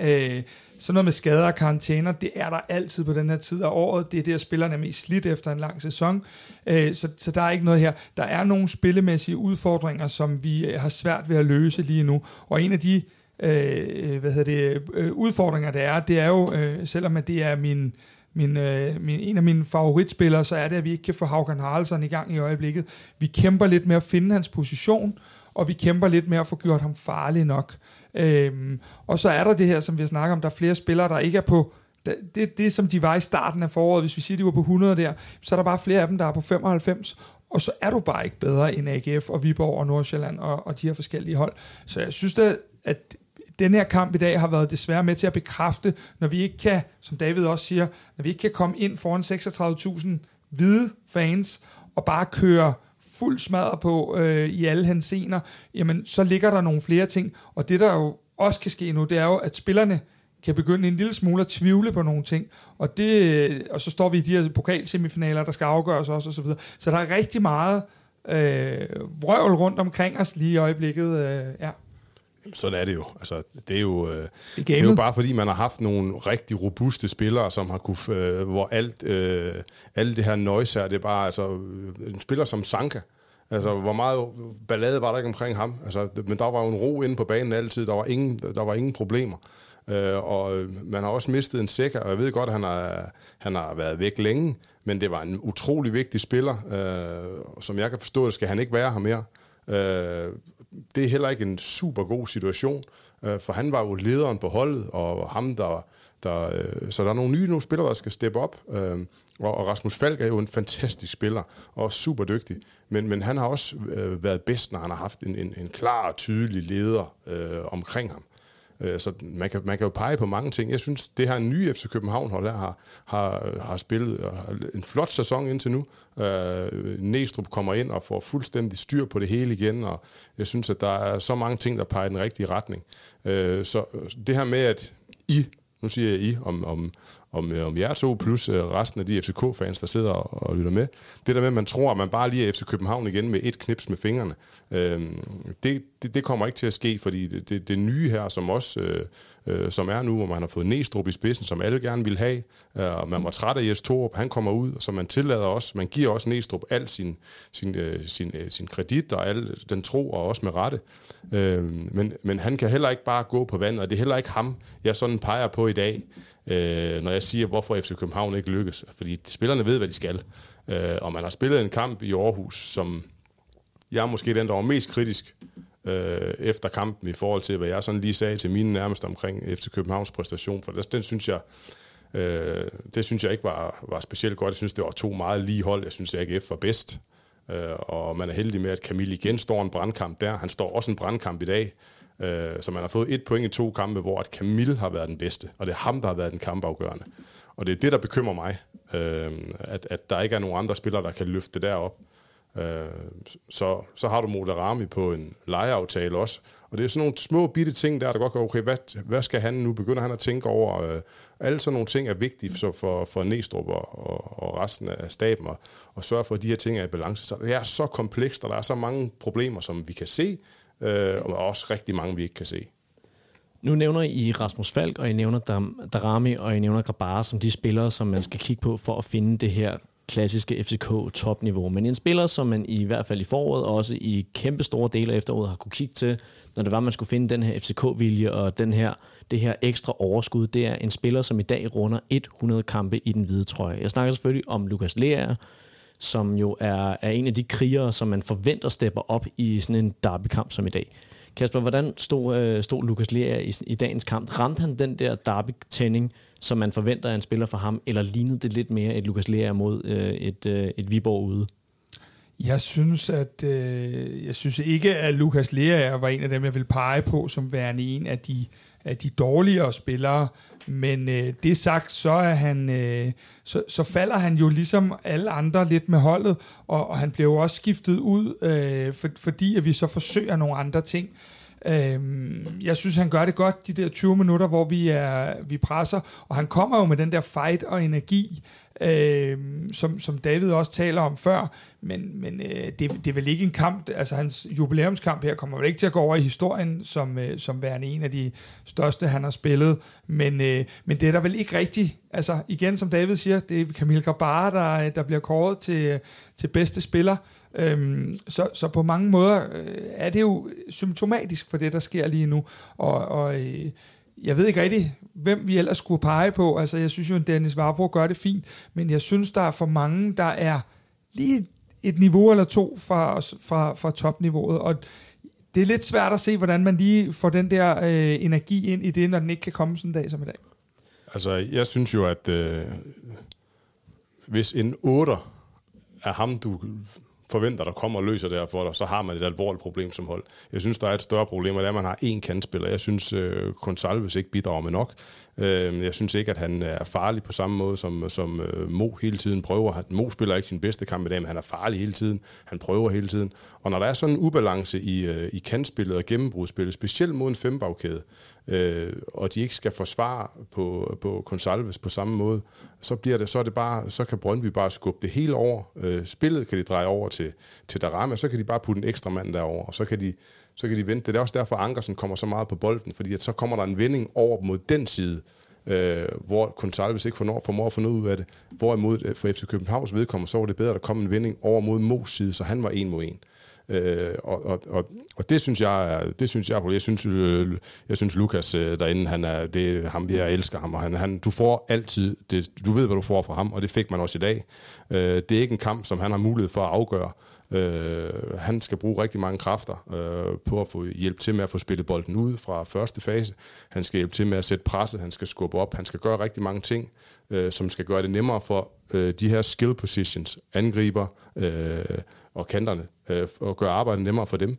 Øh, sådan noget med skader og karantæner, det er der altid på den her tid af året. Det er det, at spillerne er mest slidt efter en lang sæson. Øh, så, så der er ikke noget her. Der er nogle spillemæssige udfordringer, som vi øh, har svært ved at løse lige nu. Og en af de øh, øh, hvad hedder det, øh, udfordringer, der er, det er jo, øh, selvom at det er min, min, øh, min, en af mine favoritspillere, så er det, at vi ikke kan få Haugen Haraldsson i gang i øjeblikket. Vi kæmper lidt med at finde hans position, og vi kæmper lidt med at få gjort ham farlig nok. Øhm, og så er der det her, som vi snakker om, der er flere spillere, der ikke er på det, det, det, som de var i starten af foråret, hvis vi siger, de var på 100 der, så er der bare flere af dem, der er på 95, og så er du bare ikke bedre end AGF og Viborg og Nordsjælland og, og de her forskellige hold. Så jeg synes da, at den her kamp i dag har været desværre med til at bekræfte, når vi ikke kan, som David også siger, når vi ikke kan komme ind foran 36.000 hvide fans og bare køre fuld smadret på øh, i alle hans scener, jamen så ligger der nogle flere ting, og det der jo også kan ske nu, det er jo, at spillerne kan begynde en lille smule at tvivle på nogle ting, og, det, øh, og så står vi i de her pokalsemifinaler, der skal afgøres også, og så videre. Så der er rigtig meget øh, vrøvl rundt omkring os lige i øjeblikket, øh, ja. Sådan er det jo. Altså, det, er jo øh, det, er jo bare fordi, man har haft nogle rigtig robuste spillere, som har kunne, øh, hvor alt, øh, alt det her noise her, det er bare, altså, en spiller som Sanka, Altså, hvor meget ballade var der ikke omkring ham? Altså, men der var jo en ro inde på banen altid. Der var ingen, der var ingen problemer. Øh, og man har også mistet en sækker, og jeg ved godt, at han har, han har været væk længe, men det var en utrolig vigtig spiller. Øh, som jeg kan forstå, det skal han ikke være her mere. Øh, det er heller ikke en super god situation, øh, for han var jo lederen på holdet, og ham, der... der øh, så der er nogle nye nogle spillere, der skal steppe op. Øh, og, og Rasmus Falk er jo en fantastisk spiller, og super dygtig. Men, men han har også øh, været bedst, når han har haft en, en, en klar og tydelig leder øh, omkring ham. Øh, så man kan, man kan jo pege på mange ting. Jeg synes, det her nye FC København-hold der har, har, har spillet øh, en flot sæson indtil nu. Øh, Næstrup kommer ind og får fuldstændig styr på det hele igen, og jeg synes, at der er så mange ting, der peger i den rigtige retning. Øh, så øh, det her med, at I, nu siger jeg I, om, om, om, øh, om jer to, plus øh, resten af de FCK-fans, der sidder og, og lytter med. Det der med, at man tror, at man bare lige er FC København igen med et knips med fingrene, øh, det, det, det kommer ikke til at ske, fordi det, det, det nye her, som også øh, øh, som er nu, hvor man har fået Næstrup i spidsen, som alle gerne vil have, øh, og man var træt af Jes Torup, han kommer ud, og så man tillader også, man giver også Næstrup al sin, sin, øh, sin, øh, sin kredit og al den tro, og også med rette. Øh, men, men han kan heller ikke bare gå på vandet, og det er heller ikke ham, jeg sådan peger på i dag øh, når jeg siger, hvorfor FC København ikke lykkes. Fordi spillerne ved, hvad de skal. Øh, og man har spillet en kamp i Aarhus, som jeg er måske den, der var mest kritisk øh, efter kampen i forhold til, hvad jeg sådan lige sagde til mine nærmeste omkring FC Københavns præstation. For den synes jeg, øh, det synes jeg ikke var, var specielt godt. Jeg synes, det var to meget lige hold. Jeg synes, at AGF var bedst. Øh, og man er heldig med, at Camille igen står en brandkamp der. Han står også en brandkamp i dag. Øh, så man har fået et point i to kampe, hvor at Camille har været den bedste, og det er ham, der har været den kampafgørende. Og det er det, der bekymrer mig, øh, at, at der ikke er nogen andre spillere, der kan løfte det derop. Øh, så, så har du Moderami på en lejeaftale også. Og det er sådan nogle små bitte ting der, der godt går, okay, hvad, hvad skal han nu? Begynder han at tænke over? Øh, alle sådan nogle ting er vigtige så for, for Næstrup og, og, og resten af staben, og, og sørge for, at de her ting er i balance. Så det er så komplekst, og der er så mange problemer, som vi kan se, øh, og også rigtig mange, vi ikke kan se. Nu nævner I Rasmus Falk, og I nævner Darami, og I nævner Grabara som de spillere, som man skal kigge på for at finde det her klassiske FCK-topniveau. Men en spiller, som man i hvert fald i foråret, og også i kæmpe store dele af efteråret, har kunne kigge til, når det var, man skulle finde den her FCK-vilje og den her, det her ekstra overskud, det er en spiller, som i dag runder 100 kampe i den hvide trøje. Jeg snakker selvfølgelig om Lukas Lea, som jo er, er en af de krigere, som man forventer stepper op i sådan en derbykamp som i dag. Kasper, hvordan stod, øh, stod Lukas Lea i, i dagens kamp? Ramte han den der derby-tænding, som man forventer af en spiller for ham, eller lignede det lidt mere et Lukas Lea mod øh, et, øh, et Viborg ude? Jeg synes, at øh, jeg synes ikke, at Lukas Lea var en af dem, jeg vil pege på som værende en af de, af de dårligere spillere. Men øh, det sagt, så er han, øh, så, så falder han jo ligesom alle andre lidt med holdet, og, og han bliver jo også skiftet ud, øh, for, fordi at vi så forsøger nogle andre ting. Øh, jeg synes, han gør det godt de der 20 minutter, hvor vi er vi presser, og han kommer jo med den der fight og energi, øh, som, som David også taler om før, men, men øh, det, det er vel ikke en kamp, altså hans jubilæumskamp her kommer vel ikke til at gå over i historien som, øh, som værende en af de største, han har spillet, men, øh, men det er der vel ikke rigtigt, altså igen som David siger, det er Camille Grabara, der, der bliver kåret til, til bedste spiller, Øhm, så, så på mange måder øh, er det jo symptomatisk for det, der sker lige nu. Og, og øh, jeg ved ikke rigtig, hvem vi ellers skulle pege på. Altså, jeg synes jo, at Dennis Vavro gør det fint, men jeg synes, der er for mange, der er lige et niveau eller to fra, fra, fra topniveauet, og det er lidt svært at se, hvordan man lige får den der øh, energi ind i det, når den ikke kan komme sådan en dag som i dag. Altså, jeg synes jo, at øh, hvis en 8 er ham, du forventer, der kommer og løser det her for dig, så har man et alvorligt problem som hold. Jeg synes, der er et større problem, og det er, at man har én kantspiller. Jeg synes, øh, Gonsalves ikke bidrager med nok. Øh, jeg synes ikke, at han er farlig på samme måde, som, som øh, Mo hele tiden prøver. Mo spiller ikke sin bedste kamp i dag, men han er farlig hele tiden. Han prøver hele tiden. Og når der er sådan en ubalance i, øh, i kantspillet og gennembrudsspillet, specielt mod en fembagkæde, øh, og de ikke skal forsvare på, på Consalves på samme måde, så, bliver det, så, er det bare, så kan Brøndby bare skubbe det hele over. Øh, spillet kan de dreje over til, til Darama, så kan de bare putte en ekstra mand derover, og så kan de, så kan de vente. Det er også derfor, at Ankersen kommer så meget på bolden, fordi at så kommer der en vending over mod den side, øh, hvor Consalves ikke formår, formår at få noget ud af det. Hvorimod øh, for FC Københavns vedkommende, så var det bedre, at der kom en vending over mod Mos side, så han var en mod en. Øh, Øh, og, og, og, og det synes jeg er, det synes jeg, jeg synes, øh, jeg synes Lukas øh, derinde, han er, det er ham, jeg elsker ham, og han, han, du får altid, det, du ved, hvad du får fra ham, og det fik man også i dag. Øh, det er ikke en kamp, som han har mulighed for at afgøre. Øh, han skal bruge rigtig mange kræfter øh, på at få hjælp til med at få spillet bolden ud fra første fase. Han skal hjælpe til med at sætte presset, han skal skubbe op, han skal gøre rigtig mange ting, øh, som skal gøre det nemmere for øh, de her skill positions, angriber øh, og kanterne, øh, og gøre arbejdet nemmere for dem.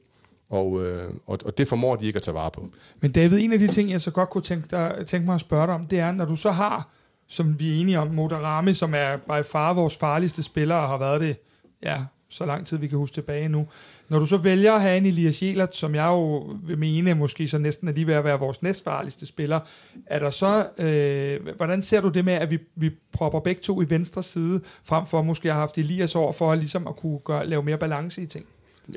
Og, øh, og, og det formår de ikke at tage vare på. Men David, en af de ting, jeg så godt kunne tænke, dig, tænke mig at spørge dig om, det er, når du så har, som vi er enige om, Modarami, som er by far vores farligste spiller, og har været det ja, så lang tid, vi kan huske tilbage nu. Når du så vælger at have en Elias Jelert, som jeg jo vil mene, måske så næsten er lige ved at være vores næstfarligste spiller, er der så, øh, hvordan ser du det med, at vi, vi propper begge to i venstre side, frem for måske at have haft Elias over, for ligesom at kunne gøre, lave mere balance i ting?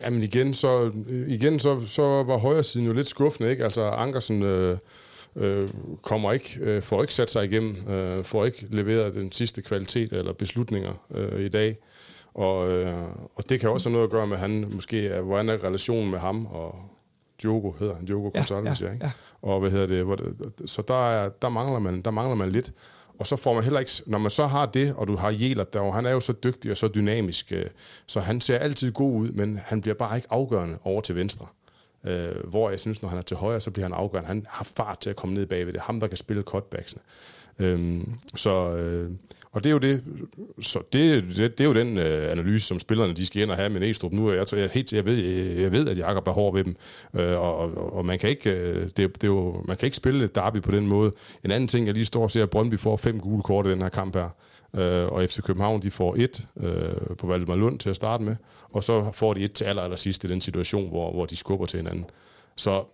Jamen igen, så, øh, igen så, så var højre siden jo lidt skuffende, ikke? Altså Ankersen øh, øh, kommer ikke, øh, får ikke sat sig igennem, øh, får ikke leveret den sidste kvalitet eller beslutninger øh, i dag. Og, øh, og det kan også have noget at gøre med, han måske er, hvordan er relationen med ham og Diogo hedder han, Diogo Gonzalez, ja, ja, ja. Og hvad hedder det, hvor det så der, er, der, mangler man, der mangler man lidt. Og så får man heller ikke, når man så har det, og du har Jeler der, han er jo så dygtig og så dynamisk, øh, så han ser altid god ud, men han bliver bare ikke afgørende over til venstre. Øh, hvor jeg synes, når han er til højre, så bliver han afgørende. Han har fart til at komme ned bagved. Det er ham, der kan spille cutbacksene. Øh, så, øh, og det er jo det, så det, det, det er jo den øh, analyse, som spillerne de skal ind og have med Næstrup nu. Jeg, jeg, helt, jeg, ved, jeg ved, at Jakob er hård ved dem, øh, og, og, og, man, kan ikke, øh, det, det er jo, man kan ikke spille et derby på den måde. En anden ting, jeg lige står og ser, at Brøndby får fem gule kort i den her kamp her, øh, og FC København de får et øh, på Valdemar Lund til at starte med, og så får de et til aller, aller sidst i den situation, hvor, hvor de skubber til hinanden. Så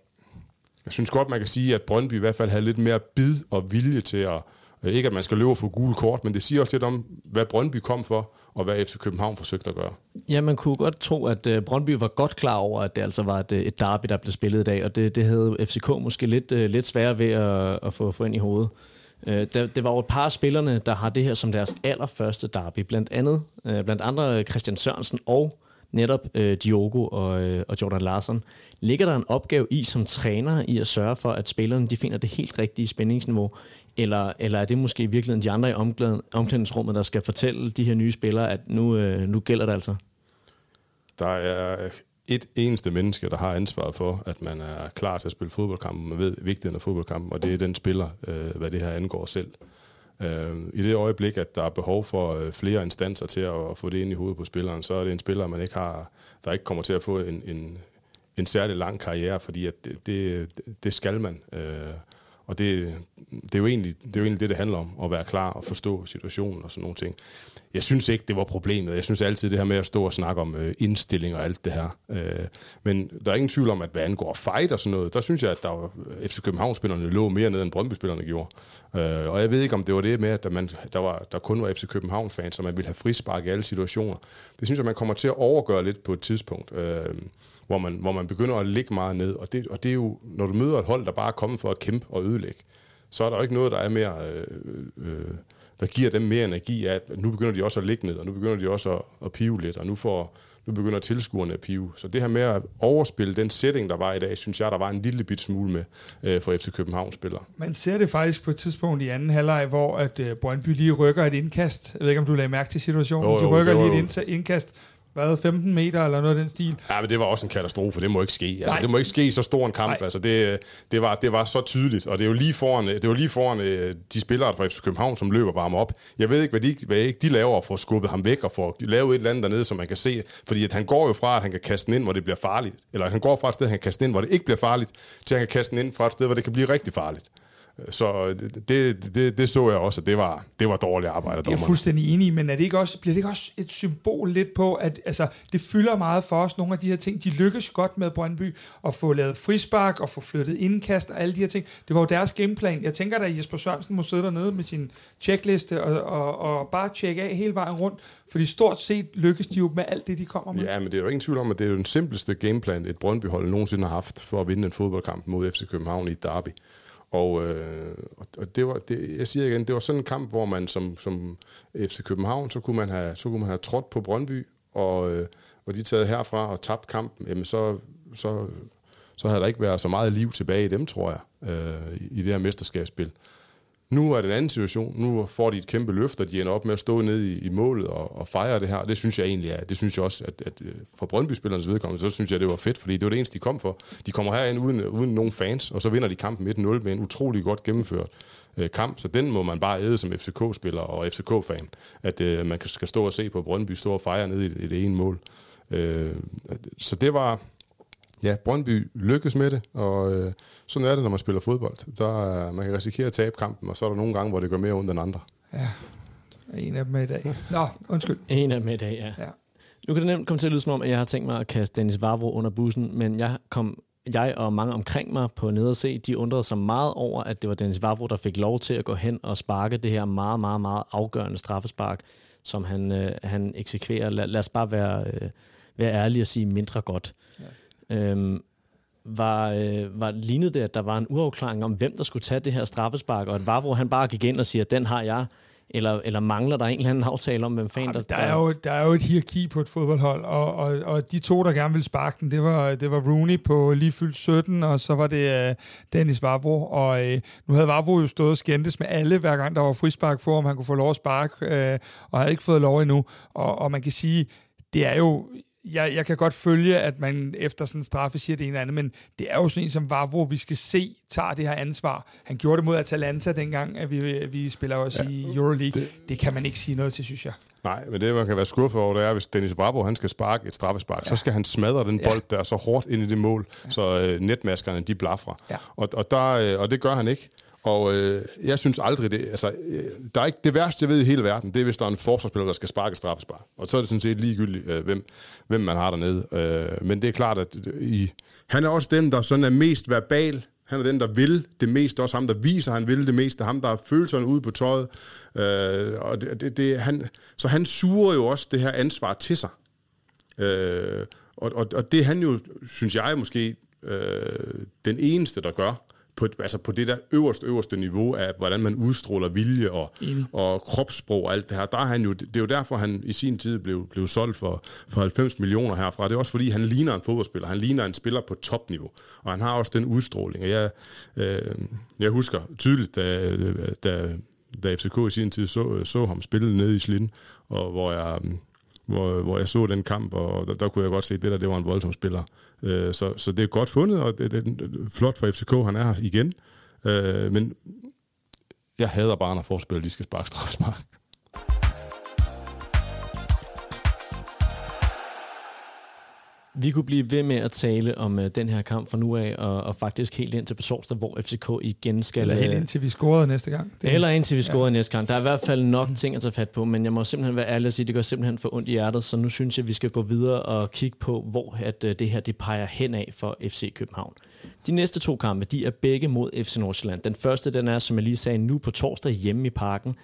jeg synes godt, man kan sige, at Brøndby i hvert fald havde lidt mere bid og vilje til at Øh, ikke at man skal løbe for gule kort, men det siger også lidt om, hvad Brøndby kom for, og hvad FC København forsøgte at gøre. Ja, man kunne godt tro, at øh, Brøndby var godt klar over, at det altså var et, øh, et derby, der blev spillet i dag, og det, det havde FCK måske lidt, lidt sværere ved at, at få, få ind i hovedet. Det, det var jo et par af spillerne, der har det her som deres allerførste derby, blandt andet, blandt andre Christian Sørensen og netop øh, Diogo og, øh, og Jordan Larsen. Ligger der en opgave i som træner i at sørge for, at spillerne de finder det helt rigtige spændingsniveau, eller, eller er det måske i virkeligheden de andre i omklædningsrummet, der skal fortælle de her nye spillere, at nu, øh, nu gælder det altså? Der er et eneste menneske, der har ansvaret for, at man er klar til at spille fodboldkampen, man ved vigtigheden af fodboldkampen, og det er den spiller, øh, hvad det her angår selv. Øh, I det øjeblik, at der er behov for øh, flere instanser til at, at få det ind i hovedet på spilleren, så er det en spiller, man ikke har, der ikke kommer til at få en, en, en særlig lang karriere, fordi at det, det, det skal man. Øh, og det, det, er jo egentlig, det er jo egentlig det, det handler om, at være klar og forstå situationen og sådan nogle ting. Jeg synes ikke, det var problemet. Jeg synes altid det her med at stå og snakke om øh, indstilling og alt det her. Øh, men der er ingen tvivl om, at hvad angår fight og sådan noget, der synes jeg, at der var, FC København-spillerne lå mere ned, end Brøndby-spillerne gjorde. Øh, og jeg ved ikke, om det var det med, at der, man, der, var, der kun var FC København-fans, så man ville have frispark i alle situationer. Det synes jeg, man kommer til at overgøre lidt på et tidspunkt. Øh, hvor man, hvor man begynder at ligge meget ned. Og det, og det er jo, når du møder et hold, der bare er kommet for at kæmpe og ødelægge, så er der jo ikke noget, der er mere... Øh, øh, der giver dem mere energi af, at nu begynder de også at ligge ned, og nu begynder de også at, at pive lidt, og nu, får, nu begynder tilskuerne at pive. Så det her med at overspille den setting, der var i dag, synes jeg, der var en lille bit smule med øh, for FC København spiller. Man ser det faktisk på et tidspunkt i anden halvleg, hvor at øh, Brøndby lige rykker et indkast. Jeg ved ikke, om du lagde mærke til situationen. Jo, jo, de rykker lige et indkast, hvad, 15 meter eller noget af den stil. Ja, men det var også en katastrofe. Det må ikke ske. Altså, det må ikke ske i så stor en kamp. Nej. Altså, det, det, var, det var så tydeligt, og det er jo lige foran, det var lige foran øh, de spillere fra FC København, som løber bare op. Jeg ved ikke, hvad de, hvad ikke de laver for at skubbe ham væk og for at lave et eller andet dernede, som man kan se. Fordi at han går jo fra, at han kan kaste den ind, hvor det bliver farligt. Eller han går fra et sted, han kan kaste den ind, hvor det ikke bliver farligt, til at han kan kaste den ind fra et sted, hvor det kan blive rigtig farligt. Så det, det, det så jeg også, at det var, det var dårligt arbejde. Det er fuldstændig enig men er det ikke også, bliver det ikke også et symbol lidt på, at altså, det fylder meget for os, nogle af de her ting. De lykkes godt med Brøndby at få lavet frispark og få flyttet indkast og alle de her ting. Det var jo deres gameplan. Jeg tænker da, at Jesper Sørensen må sidde dernede med sin checkliste og, og, og bare tjekke af hele vejen rundt, fordi stort set lykkes de jo med alt det, de kommer med. Ja, men det er jo ingen tvivl om, at det er jo den simpleste gameplan, et Brøndby-hold nogensinde har haft for at vinde en fodboldkamp mod FC København i et derby. Og, øh, og det var, det, jeg siger igen, det var sådan en kamp, hvor man som, som FC København, så kunne man have, så kunne man have trådt på Brøndby, og, øh, og de taget herfra og tabt kampen, jamen så, så, så havde der ikke været så meget liv tilbage i dem, tror jeg, øh, i det her mesterskabsspil. Nu er det en anden situation. Nu får de et kæmpe løft, og de ender op med at stå nede i, i målet og, og fejre det her. Det synes jeg egentlig er, det synes jeg også, at, at øh, for Brøndby-spillernes vedkommende, så synes jeg, det var fedt, fordi det var det eneste, de kom for. De kommer herind uden, uden nogen fans, og så vinder de kampen 1-0 med en utrolig godt gennemført øh, kamp. Så den må man bare æde som FCK-spiller og FCK-fan, at øh, man skal stå og se på Brøndby stå og fejre nede i, i det ene mål. Øh, så det var, ja, Brøndby lykkes med det, og øh, sådan er det, når man spiller fodbold. Der, øh, man kan risikere at tabe kampen, og så er der nogle gange, hvor det gør mere ondt end andre. Ja, en af dem i dag. Nå, undskyld. En af dem i dag, ja. ja. Nu kan det nemt komme til at lyde som om, at jeg har tænkt mig at kaste Dennis Vavro under bussen, men jeg kom jeg og mange omkring mig på nede se, de undrede sig meget over, at det var Dennis Vavro, der fik lov til at gå hen og sparke det her meget, meget, meget afgørende straffespark, som han, øh, han eksekverer. Lad, lad os bare være, øh, være ærlige og sige mindre godt. Ja. Øhm, var, øh, var lignet det, at der var en uafklaring om, hvem der skulle tage det her straffespark, og at Vavro han bare gik ind og siger, den har jeg, eller, eller mangler der en eller anden aftale om, hvem fanden der... Der er, jo, der er jo et hierarki på et fodboldhold, og, og, og de to, der gerne ville sparke den, det var, det var Rooney på lige fyldt 17, og så var det uh, Dennis Vavro, og uh, nu havde Vavro jo stået og skændtes med alle, hver gang der var frispark for, om han kunne få lov at sparke, uh, og havde ikke fået lov endnu, og, og man kan sige, det er jo jeg, jeg kan godt følge, at man efter sådan en straffe siger det ene eller andet, men det er jo sådan en som var, hvor vi skal se, tager det her ansvar. Han gjorde det mod Atalanta dengang, at vi, vi spiller også ja, i Euroleague. Det, det kan man ikke sige noget til, synes jeg. Nej, men det man kan være skuffet over, det er, hvis Dennis Bravo han skal sparke et straffespark, ja. så skal han smadre den bold ja. der så hårdt ind i det mål, ja. så øh, netmaskerne de blafrer. Ja. Og, og, der, øh, og det gør han ikke. Og øh, jeg synes aldrig det. Altså, øh, der er ikke, det værste, jeg ved i hele verden, det er, hvis der er en forsvarsspiller, der skal sparke straffespark. Og så er det sådan set ligegyldigt, øh, hvem, hvem man har dernede. Øh, men det er klart, at øh, i, han er også den, der sådan er mest verbal. Han er den, der vil det mest. Også ham, der viser, han vil det mest. Ham, der har følelserne ude på tøjet. Øh, og det, det, det, han, så han suger jo også det her ansvar til sig. Øh, og, og, og det er han jo, synes jeg måske, øh, den eneste, der gør på, altså på det der øverste, øverste niveau af, hvordan man udstråler vilje og, og kropssprog og alt det her. Der er han jo, det er jo derfor, han i sin tid blev, blev solgt for, for 90 millioner herfra. Det er også fordi, han ligner en fodboldspiller. Han ligner en spiller på topniveau. Og han har også den udstråling. Og jeg, øh, jeg husker tydeligt, da, da, da FCK i sin tid så, så ham spille nede i Slinden, og hvor jeg, hvor, hvor jeg så den kamp, og der, der kunne jeg godt se, at det der det var en voldsom spiller. Øh, så, så det er godt fundet, og det, det er flot for FCK, han er her igen. Øh, men jeg hader bare, når forspillere lige skal sparke straffespark. Vi kunne blive ved med at tale om uh, den her kamp fra nu af, og, og faktisk helt ind til på torsdag, hvor FCK igen skal... Eller helt indtil vi scorede næste gang. Det eller indtil vi scorede ja. næste gang. Der er i hvert fald nok ting at tage fat på, men jeg må simpelthen være ærlig og sige, at det går simpelthen for ondt i hjertet, så nu synes jeg, at vi skal gå videre og kigge på, hvor at, uh, det her det peger hen af for FC København. De næste to kampe, de er begge mod FC Nordsjælland. Den første, den er, som jeg lige sagde, nu på torsdag hjemme i parken.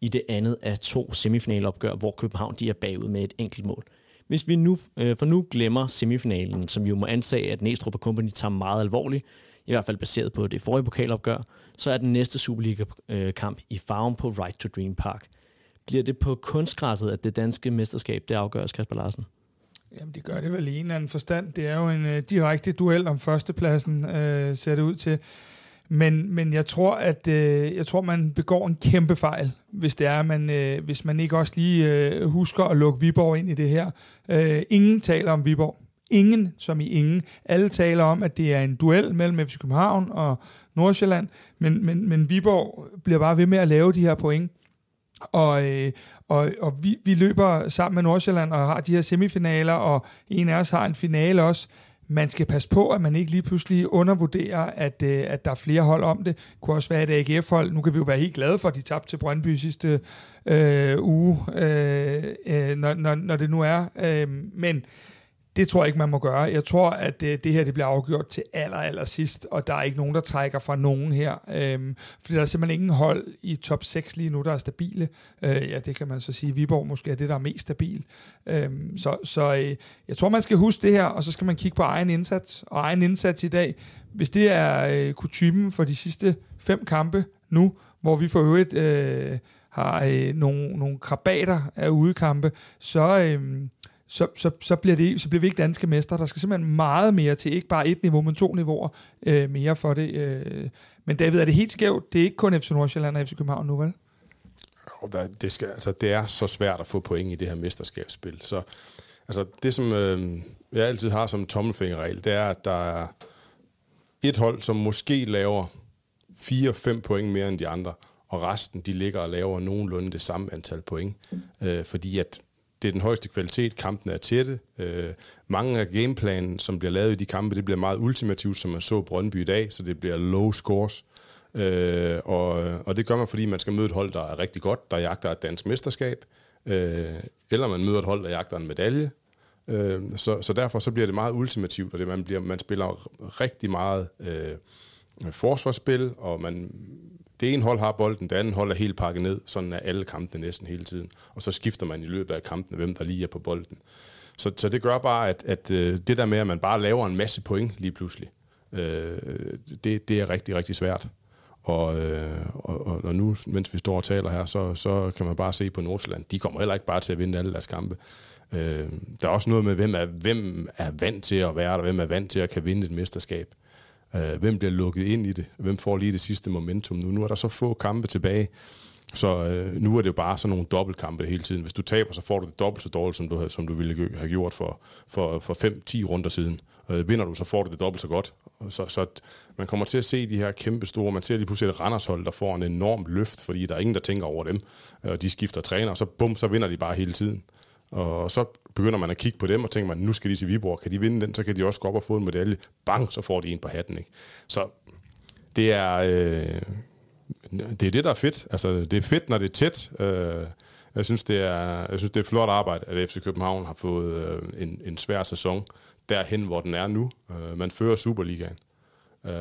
I det andet af to semifinalopgør, hvor København de er bagud med et enkelt mål. Hvis vi nu, øh, for nu glemmer semifinalen, som vi jo må ansage, at Næstrup og Company tager meget alvorligt, i hvert fald baseret på det forrige pokalopgør, så er den næste Superliga-kamp i farven på Right to Dream Park. Bliver det på kunstgræsset, at det danske mesterskab det afgøres, Kasper Larsen? Jamen, det gør det vel i en eller anden forstand. Det er jo en øh, direkte duel om førstepladsen, øh, ser det ud til. Men, men jeg tror, at øh, jeg tror, man begår en kæmpe fejl, hvis det er, man, øh, hvis man ikke også lige øh, husker at lukke Viborg ind i det her. Øh, ingen taler om Viborg. Ingen som i ingen. Alle taler om, at det er en duel mellem FC København og Nordsjælland, men, men, men Viborg bliver bare ved med at lave de her point. Og, øh, og, og vi, vi løber sammen med Nordsjælland og har de her semifinaler, og en af os har en finale også. Man skal passe på, at man ikke lige pludselig undervurderer, at, øh, at der er flere hold om det. Det kunne også være et AGF-hold. Nu kan vi jo være helt glade for, at de tabte til Brøndby sidste øh, uge, øh, øh, når, når, når det nu er. Øh, men det tror jeg ikke, man må gøre. Jeg tror, at det, øh, det her det bliver afgjort til aller, aller sidst, og der er ikke nogen, der trækker fra nogen her. Øhm, fordi der er simpelthen ingen hold i top 6 lige nu, der er stabile. Øh, ja, det kan man så sige. Viborg måske er det, der er mest stabil. Øhm, så så øh, jeg tror, man skal huske det her, og så skal man kigge på egen indsats. Og egen indsats i dag, hvis det er øh, kutumen for de sidste fem kampe nu, hvor vi for øvrigt øh, har øh, nogle, nogle krabater af udekampe, så... Øh, så, så, så, bliver det, så bliver vi ikke danske mestre. Der skal simpelthen meget mere til, ikke bare et niveau, men to niveauer øh, mere for det. Øh. Men David, er det helt skævt? Det er ikke kun FC Nordsjælland og FC København nu, vel? Der, det, skal, altså, det er så svært at få point i det her mesterskabsspil. Så altså, det, som øh, jeg altid har som tommelfingerregel, det er, at der er et hold, som måske laver 4-5 point mere end de andre, og resten de ligger og laver nogenlunde det samme antal point. Øh, fordi at det er den højeste kvalitet, kampen er tætte. Øh, mange af gameplanen, som bliver lavet i de kampe, det bliver meget ultimativt, som man så Brøndby i dag, så det bliver low scores. Øh, og, og det gør man, fordi man skal møde et hold, der er rigtig godt, der jagter et dansk mesterskab, øh, eller man møder et hold, der jagter en medalje. Øh, så, så derfor så bliver det meget ultimativt, og det, man, bliver, man spiller rigtig meget øh, forsvarsspil, og man det ene hold har bolden, det andet hold er helt pakket ned. Sådan er alle kampene næsten hele tiden. Og så skifter man i løbet af kampene, hvem der lige er på bolden. Så, så det gør bare, at, at øh, det der med, at man bare laver en masse point lige pludselig, øh, det, det er rigtig, rigtig svært. Og, øh, og, og nu, mens vi står og taler her, så, så kan man bare se på Nordsjælland. De kommer heller ikke bare til at vinde alle deres kampe. Øh, der er også noget med, hvem er, hvem er vant til at være der, hvem er vant til at kan vinde et mesterskab. Øh, hvem bliver lukket ind i det? Hvem får lige det sidste momentum nu? Nu er der så få kampe tilbage, så øh, nu er det jo bare sådan nogle dobbeltkampe hele tiden. Hvis du taber, så får du det dobbelt så dårligt, som du, som du ville have gjort for, for, for 5-10 runder siden. Øh, vinder du, så får du det dobbelt så godt. Så, så man kommer til at se de her kæmpe store, man ser lige pludselig et Randershold, der får en enorm løft, fordi der er ingen, der tænker over dem. Og øh, de skifter træner, og så bum, så vinder de bare hele tiden. Og så begynder man at kigge på dem og tænker man, nu skal de til Viborg. Kan de vinde den, så kan de også gå op og få en medalje. Bang, så får de en på hatten. Ikke? Så det er, øh, det er det, der er fedt. Altså, det er fedt, når det er tæt. Øh, jeg synes, det er, jeg synes, det er flot arbejde, at FC København har fået øh, en, en svær sæson derhen, hvor den er nu. Øh, man fører Superligaen. Øh,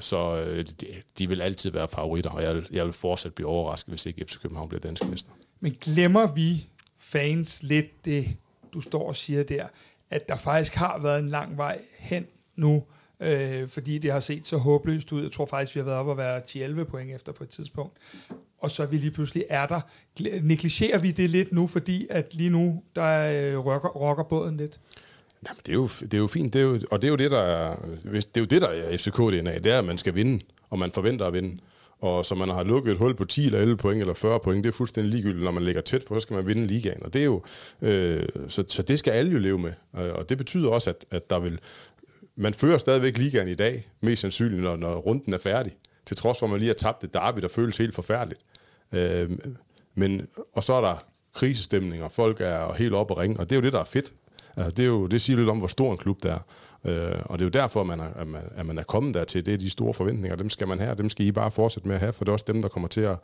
så øh, de, de vil altid være favoritter, og jeg, jeg vil fortsat blive overrasket, hvis ikke FC København bliver dansk mester. Men glemmer vi fans lidt det, du står og siger der, at der faktisk har været en lang vej hen nu, øh, fordi det har set så håbløst ud. Jeg tror faktisk, vi har været op og være 10-11 point efter på et tidspunkt. Og så er vi lige pludselig er der. Negligerer vi det lidt nu, fordi at lige nu, der øh, rocker, rocker båden lidt? Jamen, det er jo, det er jo fint, det er jo, og det er jo det, der er, det er jo det, der er FCK-DNA, det er, at man skal vinde, og man forventer at vinde. Og så man har lukket et hul på 10 eller 11 point eller 40 point, det er fuldstændig ligegyldigt. Når man ligger tæt på, så skal man vinde ligaen. Og det er jo, øh, så, så det skal alle jo leve med. Øh, og det betyder også, at, at der vil, man fører stadigvæk ligaen i dag, mest sandsynligt, når, når runden er færdig. Til trods for, at man lige har tabt et derby, der føles helt forfærdeligt. Øh, men, og så er der krisestemninger, folk er helt oppe og ringe, og det er jo det, der er fedt. Altså, det, er jo, det siger lidt om, hvor stor en klub det er. Øh, og det er jo derfor, at man, er, at, man, at man er kommet dertil. Det er de store forventninger. Dem skal man have, dem skal I bare fortsætte med at have, for det er også dem, der kommer til at,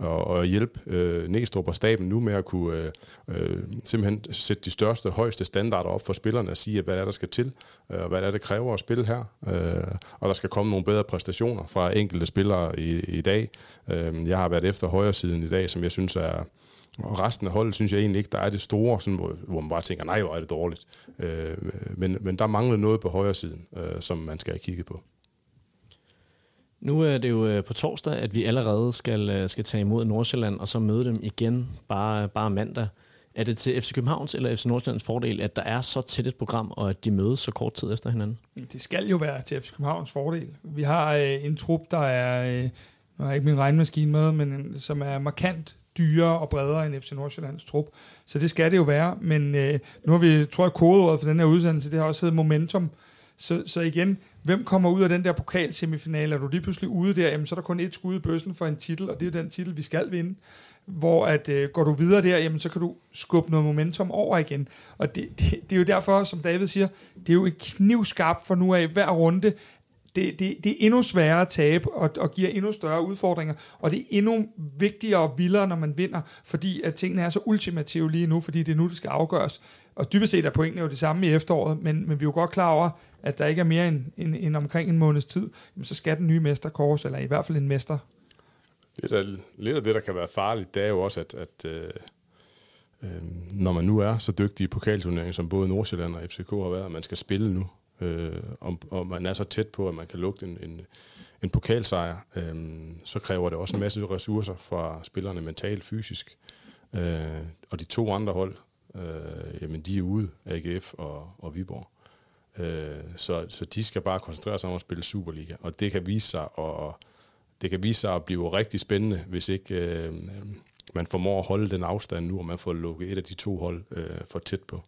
at, at hjælpe øh, Næstrup og staben nu med at kunne øh, øh, simpelthen sætte de største, højeste standarder op for spillerne og sige, at hvad er der skal til, øh, og hvad er det kræver at spille her. Øh, og der skal komme nogle bedre præstationer fra enkelte spillere i, i dag. Øh, jeg har været efter højre siden i dag, som jeg synes er, og resten af holdet synes jeg egentlig ikke, der er det store, sådan, hvor, hvor man bare tænker, nej, hvor er det dårligt. Øh, men, men der mangler noget på højre siden, øh, som man skal have kigget på. Nu er det jo øh, på torsdag, at vi allerede skal, øh, skal tage imod Nordsjælland, og så møde dem igen bare, bare mandag. Er det til FC Københavns eller FC Nordsjællands fordel, at der er så tæt et program, og at de mødes så kort tid efter hinanden? Det skal jo være til FC Københavns fordel. Vi har øh, en trup, der er, øh, nu har jeg ikke min regnmaskine med, men en, som er markant dyrere og bredere end FC Nordsjællands trup. Så det skal det jo være. Men øh, nu har vi, tror jeg, kodeordet for den her udsendelse, det har også heddet momentum. Så, så igen, hvem kommer ud af den der pokalsemifinale? Er du lige pludselig ude der, jamen så er der kun et skud i bøssen for en titel, og det er den titel, vi skal vinde. Hvor at øh, går du videre der, jamen så kan du skubbe noget momentum over igen. Og det, det, det er jo derfor, som David siger, det er jo et knivskarpt for nu af hver runde, det, det, det er endnu sværere at tabe, og, og giver endnu større udfordringer, og det er endnu vigtigere og vildere, når man vinder, fordi at tingene er så ultimative lige nu, fordi det er nu, det skal afgøres. Og dybest set er pointene jo det samme i efteråret, men, men vi er jo godt klar over, at der ikke er mere end, end, end omkring en måneds tid, jamen, så skal den nye mester kors, eller i hvert fald en mester. Det der, lidt af det, der kan være farligt, det er jo også, at, at øh, øh, når man nu er så dygtig i pokalturneringen, som både Nordsjælland og FCK har været, at man skal spille nu, øh, om, om man er så tæt på, at man kan lugte en, en, en pokalsejr, øh, så kræver det også en masse ressourcer fra spillerne mentalt, fysisk. Øh, og de to andre hold, øh, jamen de er ude, AGF og, og Viborg. Øh, så, så de skal bare koncentrere sig om at spille Superliga, og det kan vise sig at, det kan vise sig at blive rigtig spændende, hvis ikke øh, man formår at holde den afstand nu, og man får lukket et af de to hold øh, for tæt på.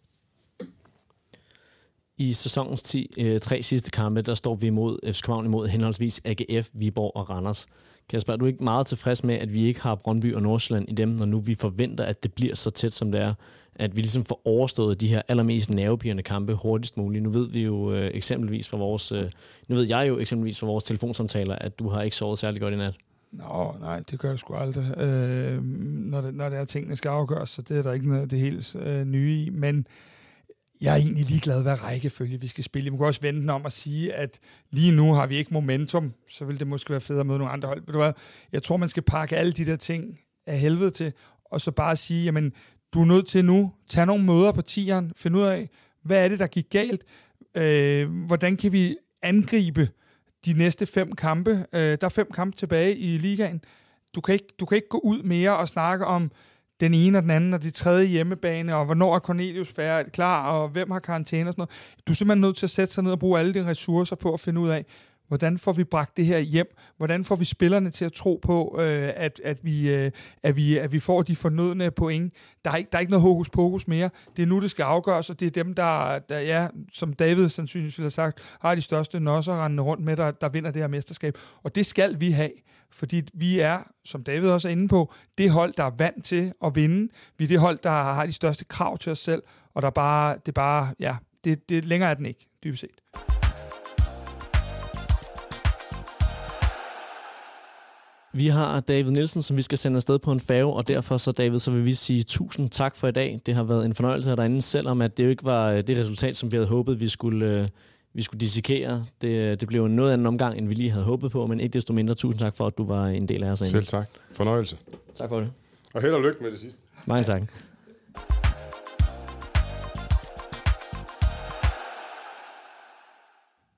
I sæsonens 10, øh, tre sidste kampe, der står vi imod FC København imod henholdsvis AGF, Viborg og Randers. Kasper, er du ikke meget tilfreds med, at vi ikke har Brøndby og Nordsjælland i dem, når nu vi forventer, at det bliver så tæt, som det er? At vi ligesom får overstået de her allermest nervepirrende kampe hurtigst muligt. Nu ved vi jo øh, eksempelvis fra vores, øh, nu ved jeg jo eksempelvis fra vores telefonsamtaler, at du har ikke sovet særlig godt i nat. Nå, nej, det gør jeg sgu aldrig, øh, når, det, når det er tingene skal afgøres, så det er der ikke noget det helt øh, nye i. Men jeg er egentlig ligeglad, hvad rækkefølge vi skal spille. Man kan også vente om at sige, at lige nu har vi ikke momentum, så vil det måske være federe med nogle andre hold. Ved du hvad? Jeg tror, man skal pakke alle de der ting af helvede til, og så bare sige, jamen, du er nødt til nu, tage nogle møder på tieren, finde ud af, hvad er det, der gik galt, øh, hvordan kan vi angribe de næste fem kampe. Øh, der er fem kampe tilbage i ligaen. Du kan, ikke, du kan ikke gå ud mere og snakke om, den ene og den anden og de tredje hjemmebane, og hvornår er Cornelius færdig, klar, og hvem har karantæne og sådan noget. Du er simpelthen nødt til at sætte sig ned og bruge alle dine ressourcer på at finde ud af, hvordan får vi bragt det her hjem? Hvordan får vi spillerne til at tro på, øh, at, at, vi, øh, at, vi, at vi får de fornødne point? Der er, ikke, der er ikke noget hokus pokus mere. Det er nu, det skal afgøres, og det er dem, der, der ja, som David sandsynligvis ville have sagt, har de største nosser rendende rundt med, der, der vinder det her mesterskab. Og det skal vi have. Fordi vi er, som David også er inde på, det hold, der er vant til at vinde. Vi er det hold, der har de største krav til os selv, og der bare, det bare, ja, det, det længere er den ikke, dybest set. Vi har David Nielsen, som vi skal sende afsted på en færge, og derfor så, David, så vil vi sige tusind tak for i dag. Det har været en fornøjelse at derinde, selvom at det jo ikke var øh, det resultat, som vi havde håbet, vi skulle, øh, vi skulle dissekere. Det, det blev en noget anden omgang, end vi lige havde håbet på, men ikke desto mindre tusind tak for, at du var en del af os. Selv tak. Fornøjelse. Tak for det. Og held og lykke med det sidste. Mange tak.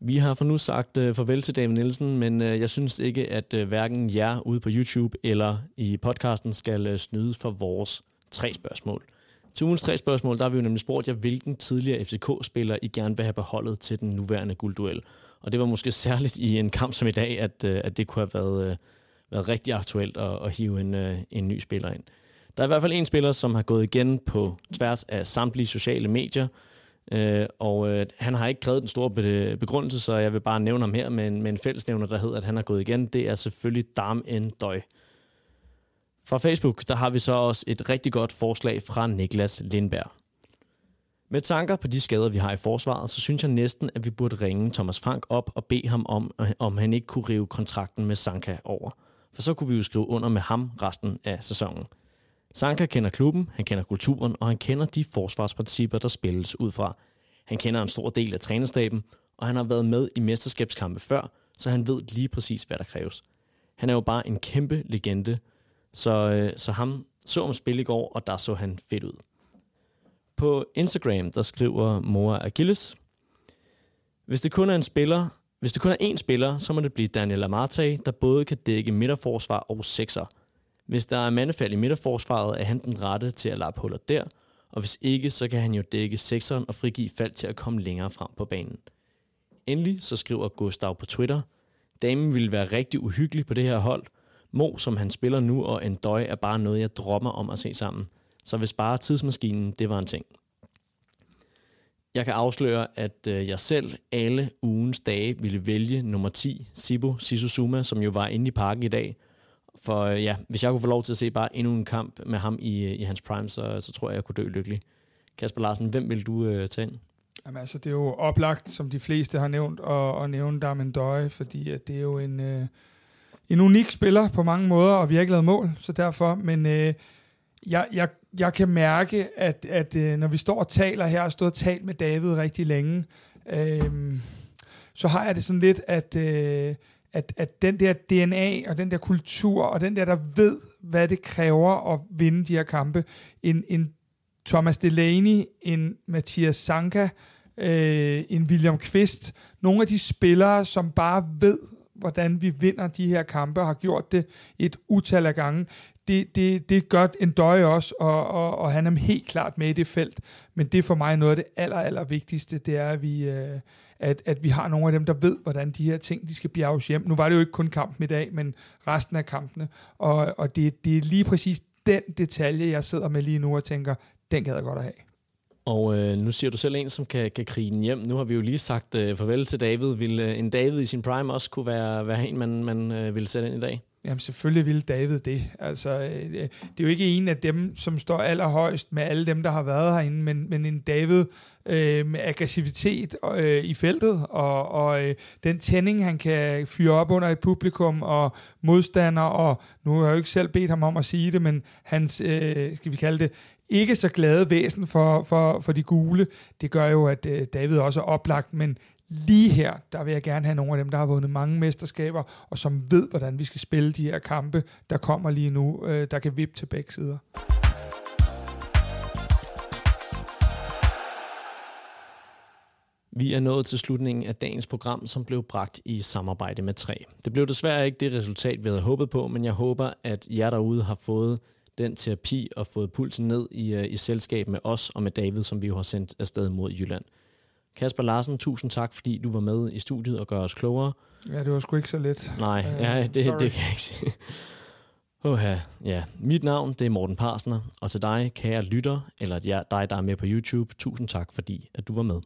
Vi har for nu sagt uh, farvel til David Nielsen, men uh, jeg synes ikke, at uh, hverken jer ude på YouTube eller i podcasten skal uh, snyde for vores tre spørgsmål. Til ugens tre spørgsmål, der har vi jo nemlig spurgt jer, hvilken tidligere FCK-spiller I gerne vil have beholdet til den nuværende guldduel. Og det var måske særligt i en kamp som i dag, at, øh, at det kunne have været, øh, været rigtig aktuelt at, at hive en, øh, en ny spiller ind. Der er i hvert fald en spiller, som har gået igen på tværs af samtlige sociale medier, Øh, og øh, han har ikke krævet den store begrundelse, så jeg vil bare nævne ham her med en, med en fællesnævner, der hedder, at han har gået igen. Det er selvfølgelig Dam en Døj. Fra Facebook, der har vi så også et rigtig godt forslag fra Niklas Lindberg. Med tanker på de skader, vi har i forsvaret, så synes jeg næsten, at vi burde ringe Thomas Frank op og bede ham om, om han ikke kunne rive kontrakten med Sanka over. For så kunne vi jo skrive under med ham resten af sæsonen. Sanka kender klubben, han kender kulturen, og han kender de forsvarsprincipper, der spilles ud fra. Han kender en stor del af trænerstaben, og han har været med i mesterskabskampe før, så han ved lige præcis, hvad der kræves. Han er jo bare en kæmpe legende, så, øh, så ham så om spil i går, og der så han fedt ud. På Instagram, der skriver Mora Achilles, hvis det kun er en spiller, hvis det kun er én spiller, så må det blive Daniel Amarte, der både kan dække midterforsvar og sekser – hvis der er mandefald i midterforsvaret, er han den rette til at lappe huller der, og hvis ikke, så kan han jo dække sekseren og frigive fald til at komme længere frem på banen. Endelig så skriver Gustav på Twitter, damen ville være rigtig uhyggelig på det her hold. Mo, som han spiller nu, og Endoy er bare noget, jeg drømmer om at se sammen. Så hvis bare tidsmaskinen, det var en ting. Jeg kan afsløre, at øh, jeg selv alle ugens dage ville vælge nummer 10, Sibo Sisusuma, som jo var inde i parken i dag. For øh, ja, hvis jeg kunne få lov til at se bare endnu en kamp med ham i, øh, i hans prime, så, så tror jeg, jeg kunne dø lykkelig. Kasper Larsen, hvem vil du øh, tage ind? Jamen altså, det er jo oplagt, som de fleste har nævnt, og, at nævne Darmendøje, fordi at det er jo en, øh, en unik spiller på mange måder, og vi har ikke lavet mål, så derfor, men øh, jeg, jeg, jeg kan mærke, at, at øh, når vi står og taler her, og stået og talt med David rigtig længe, øh, så har jeg det sådan lidt, at, øh, at, at den der DNA, og den der kultur, og den der, der ved, hvad det kræver at vinde de her kampe, en, en Thomas Delaney, en Mathias Sanka, øh, en William Kvist, nogle af de spillere, som bare ved, hvordan vi vinder de her kampe, har gjort det et utal af gange. Det, det, det gør en døje også, og, og, og han er helt klart med i det felt. Men det er for mig noget af det aller, aller vigtigste, det er, at vi, øh, at, at vi har nogle af dem, der ved, hvordan de her ting, de skal bjerges hjem. Nu var det jo ikke kun kampen i dag, men resten af kampene. Og, og det, det er lige præcis den detalje, jeg sidder med lige nu og tænker, den gad jeg godt at have. Og øh, nu siger du selv en, som kan, kan krige den hjem. Nu har vi jo lige sagt øh, farvel til David. Vil øh, en David i sin prime også kunne være, være en, man, man øh, ville sætte ind i dag? Jamen selvfølgelig ville David det. Altså, øh, øh det er jo ikke en af dem, som står allerhøjst med alle dem, der har været herinde, men, men en David øh, med aggressivitet øh, i feltet, og, og øh, den tænding, han kan fyre op under et publikum og modstander, og nu har jeg jo ikke selv bedt ham om at sige det, men hans, øh, skal vi kalde det, ikke så glade væsen for, for, for de gule. Det gør jo, at øh, David også er oplagt, men lige her, der vil jeg gerne have nogle af dem, der har vundet mange mesterskaber, og som ved, hvordan vi skal spille de her kampe, der kommer lige nu, øh, der kan vippe til begge sider. Vi er nået til slutningen af dagens program, som blev bragt i samarbejde med 3. Det blev desværre ikke det resultat, vi havde håbet på, men jeg håber, at jer derude har fået den terapi og fået pulsen ned i, uh, i selskab med os og med David, som vi jo har sendt afsted mod Jylland. Kasper Larsen, tusind tak, fordi du var med i studiet og gør os klogere. Ja, det var sgu ikke så let. Nej, uh, ja, det, det, det kan jeg ikke sige. Oha, ja. Mit navn, det er Morten Parsner, og til dig, kære lytter, eller dig, der er med på YouTube, tusind tak, fordi at du var med.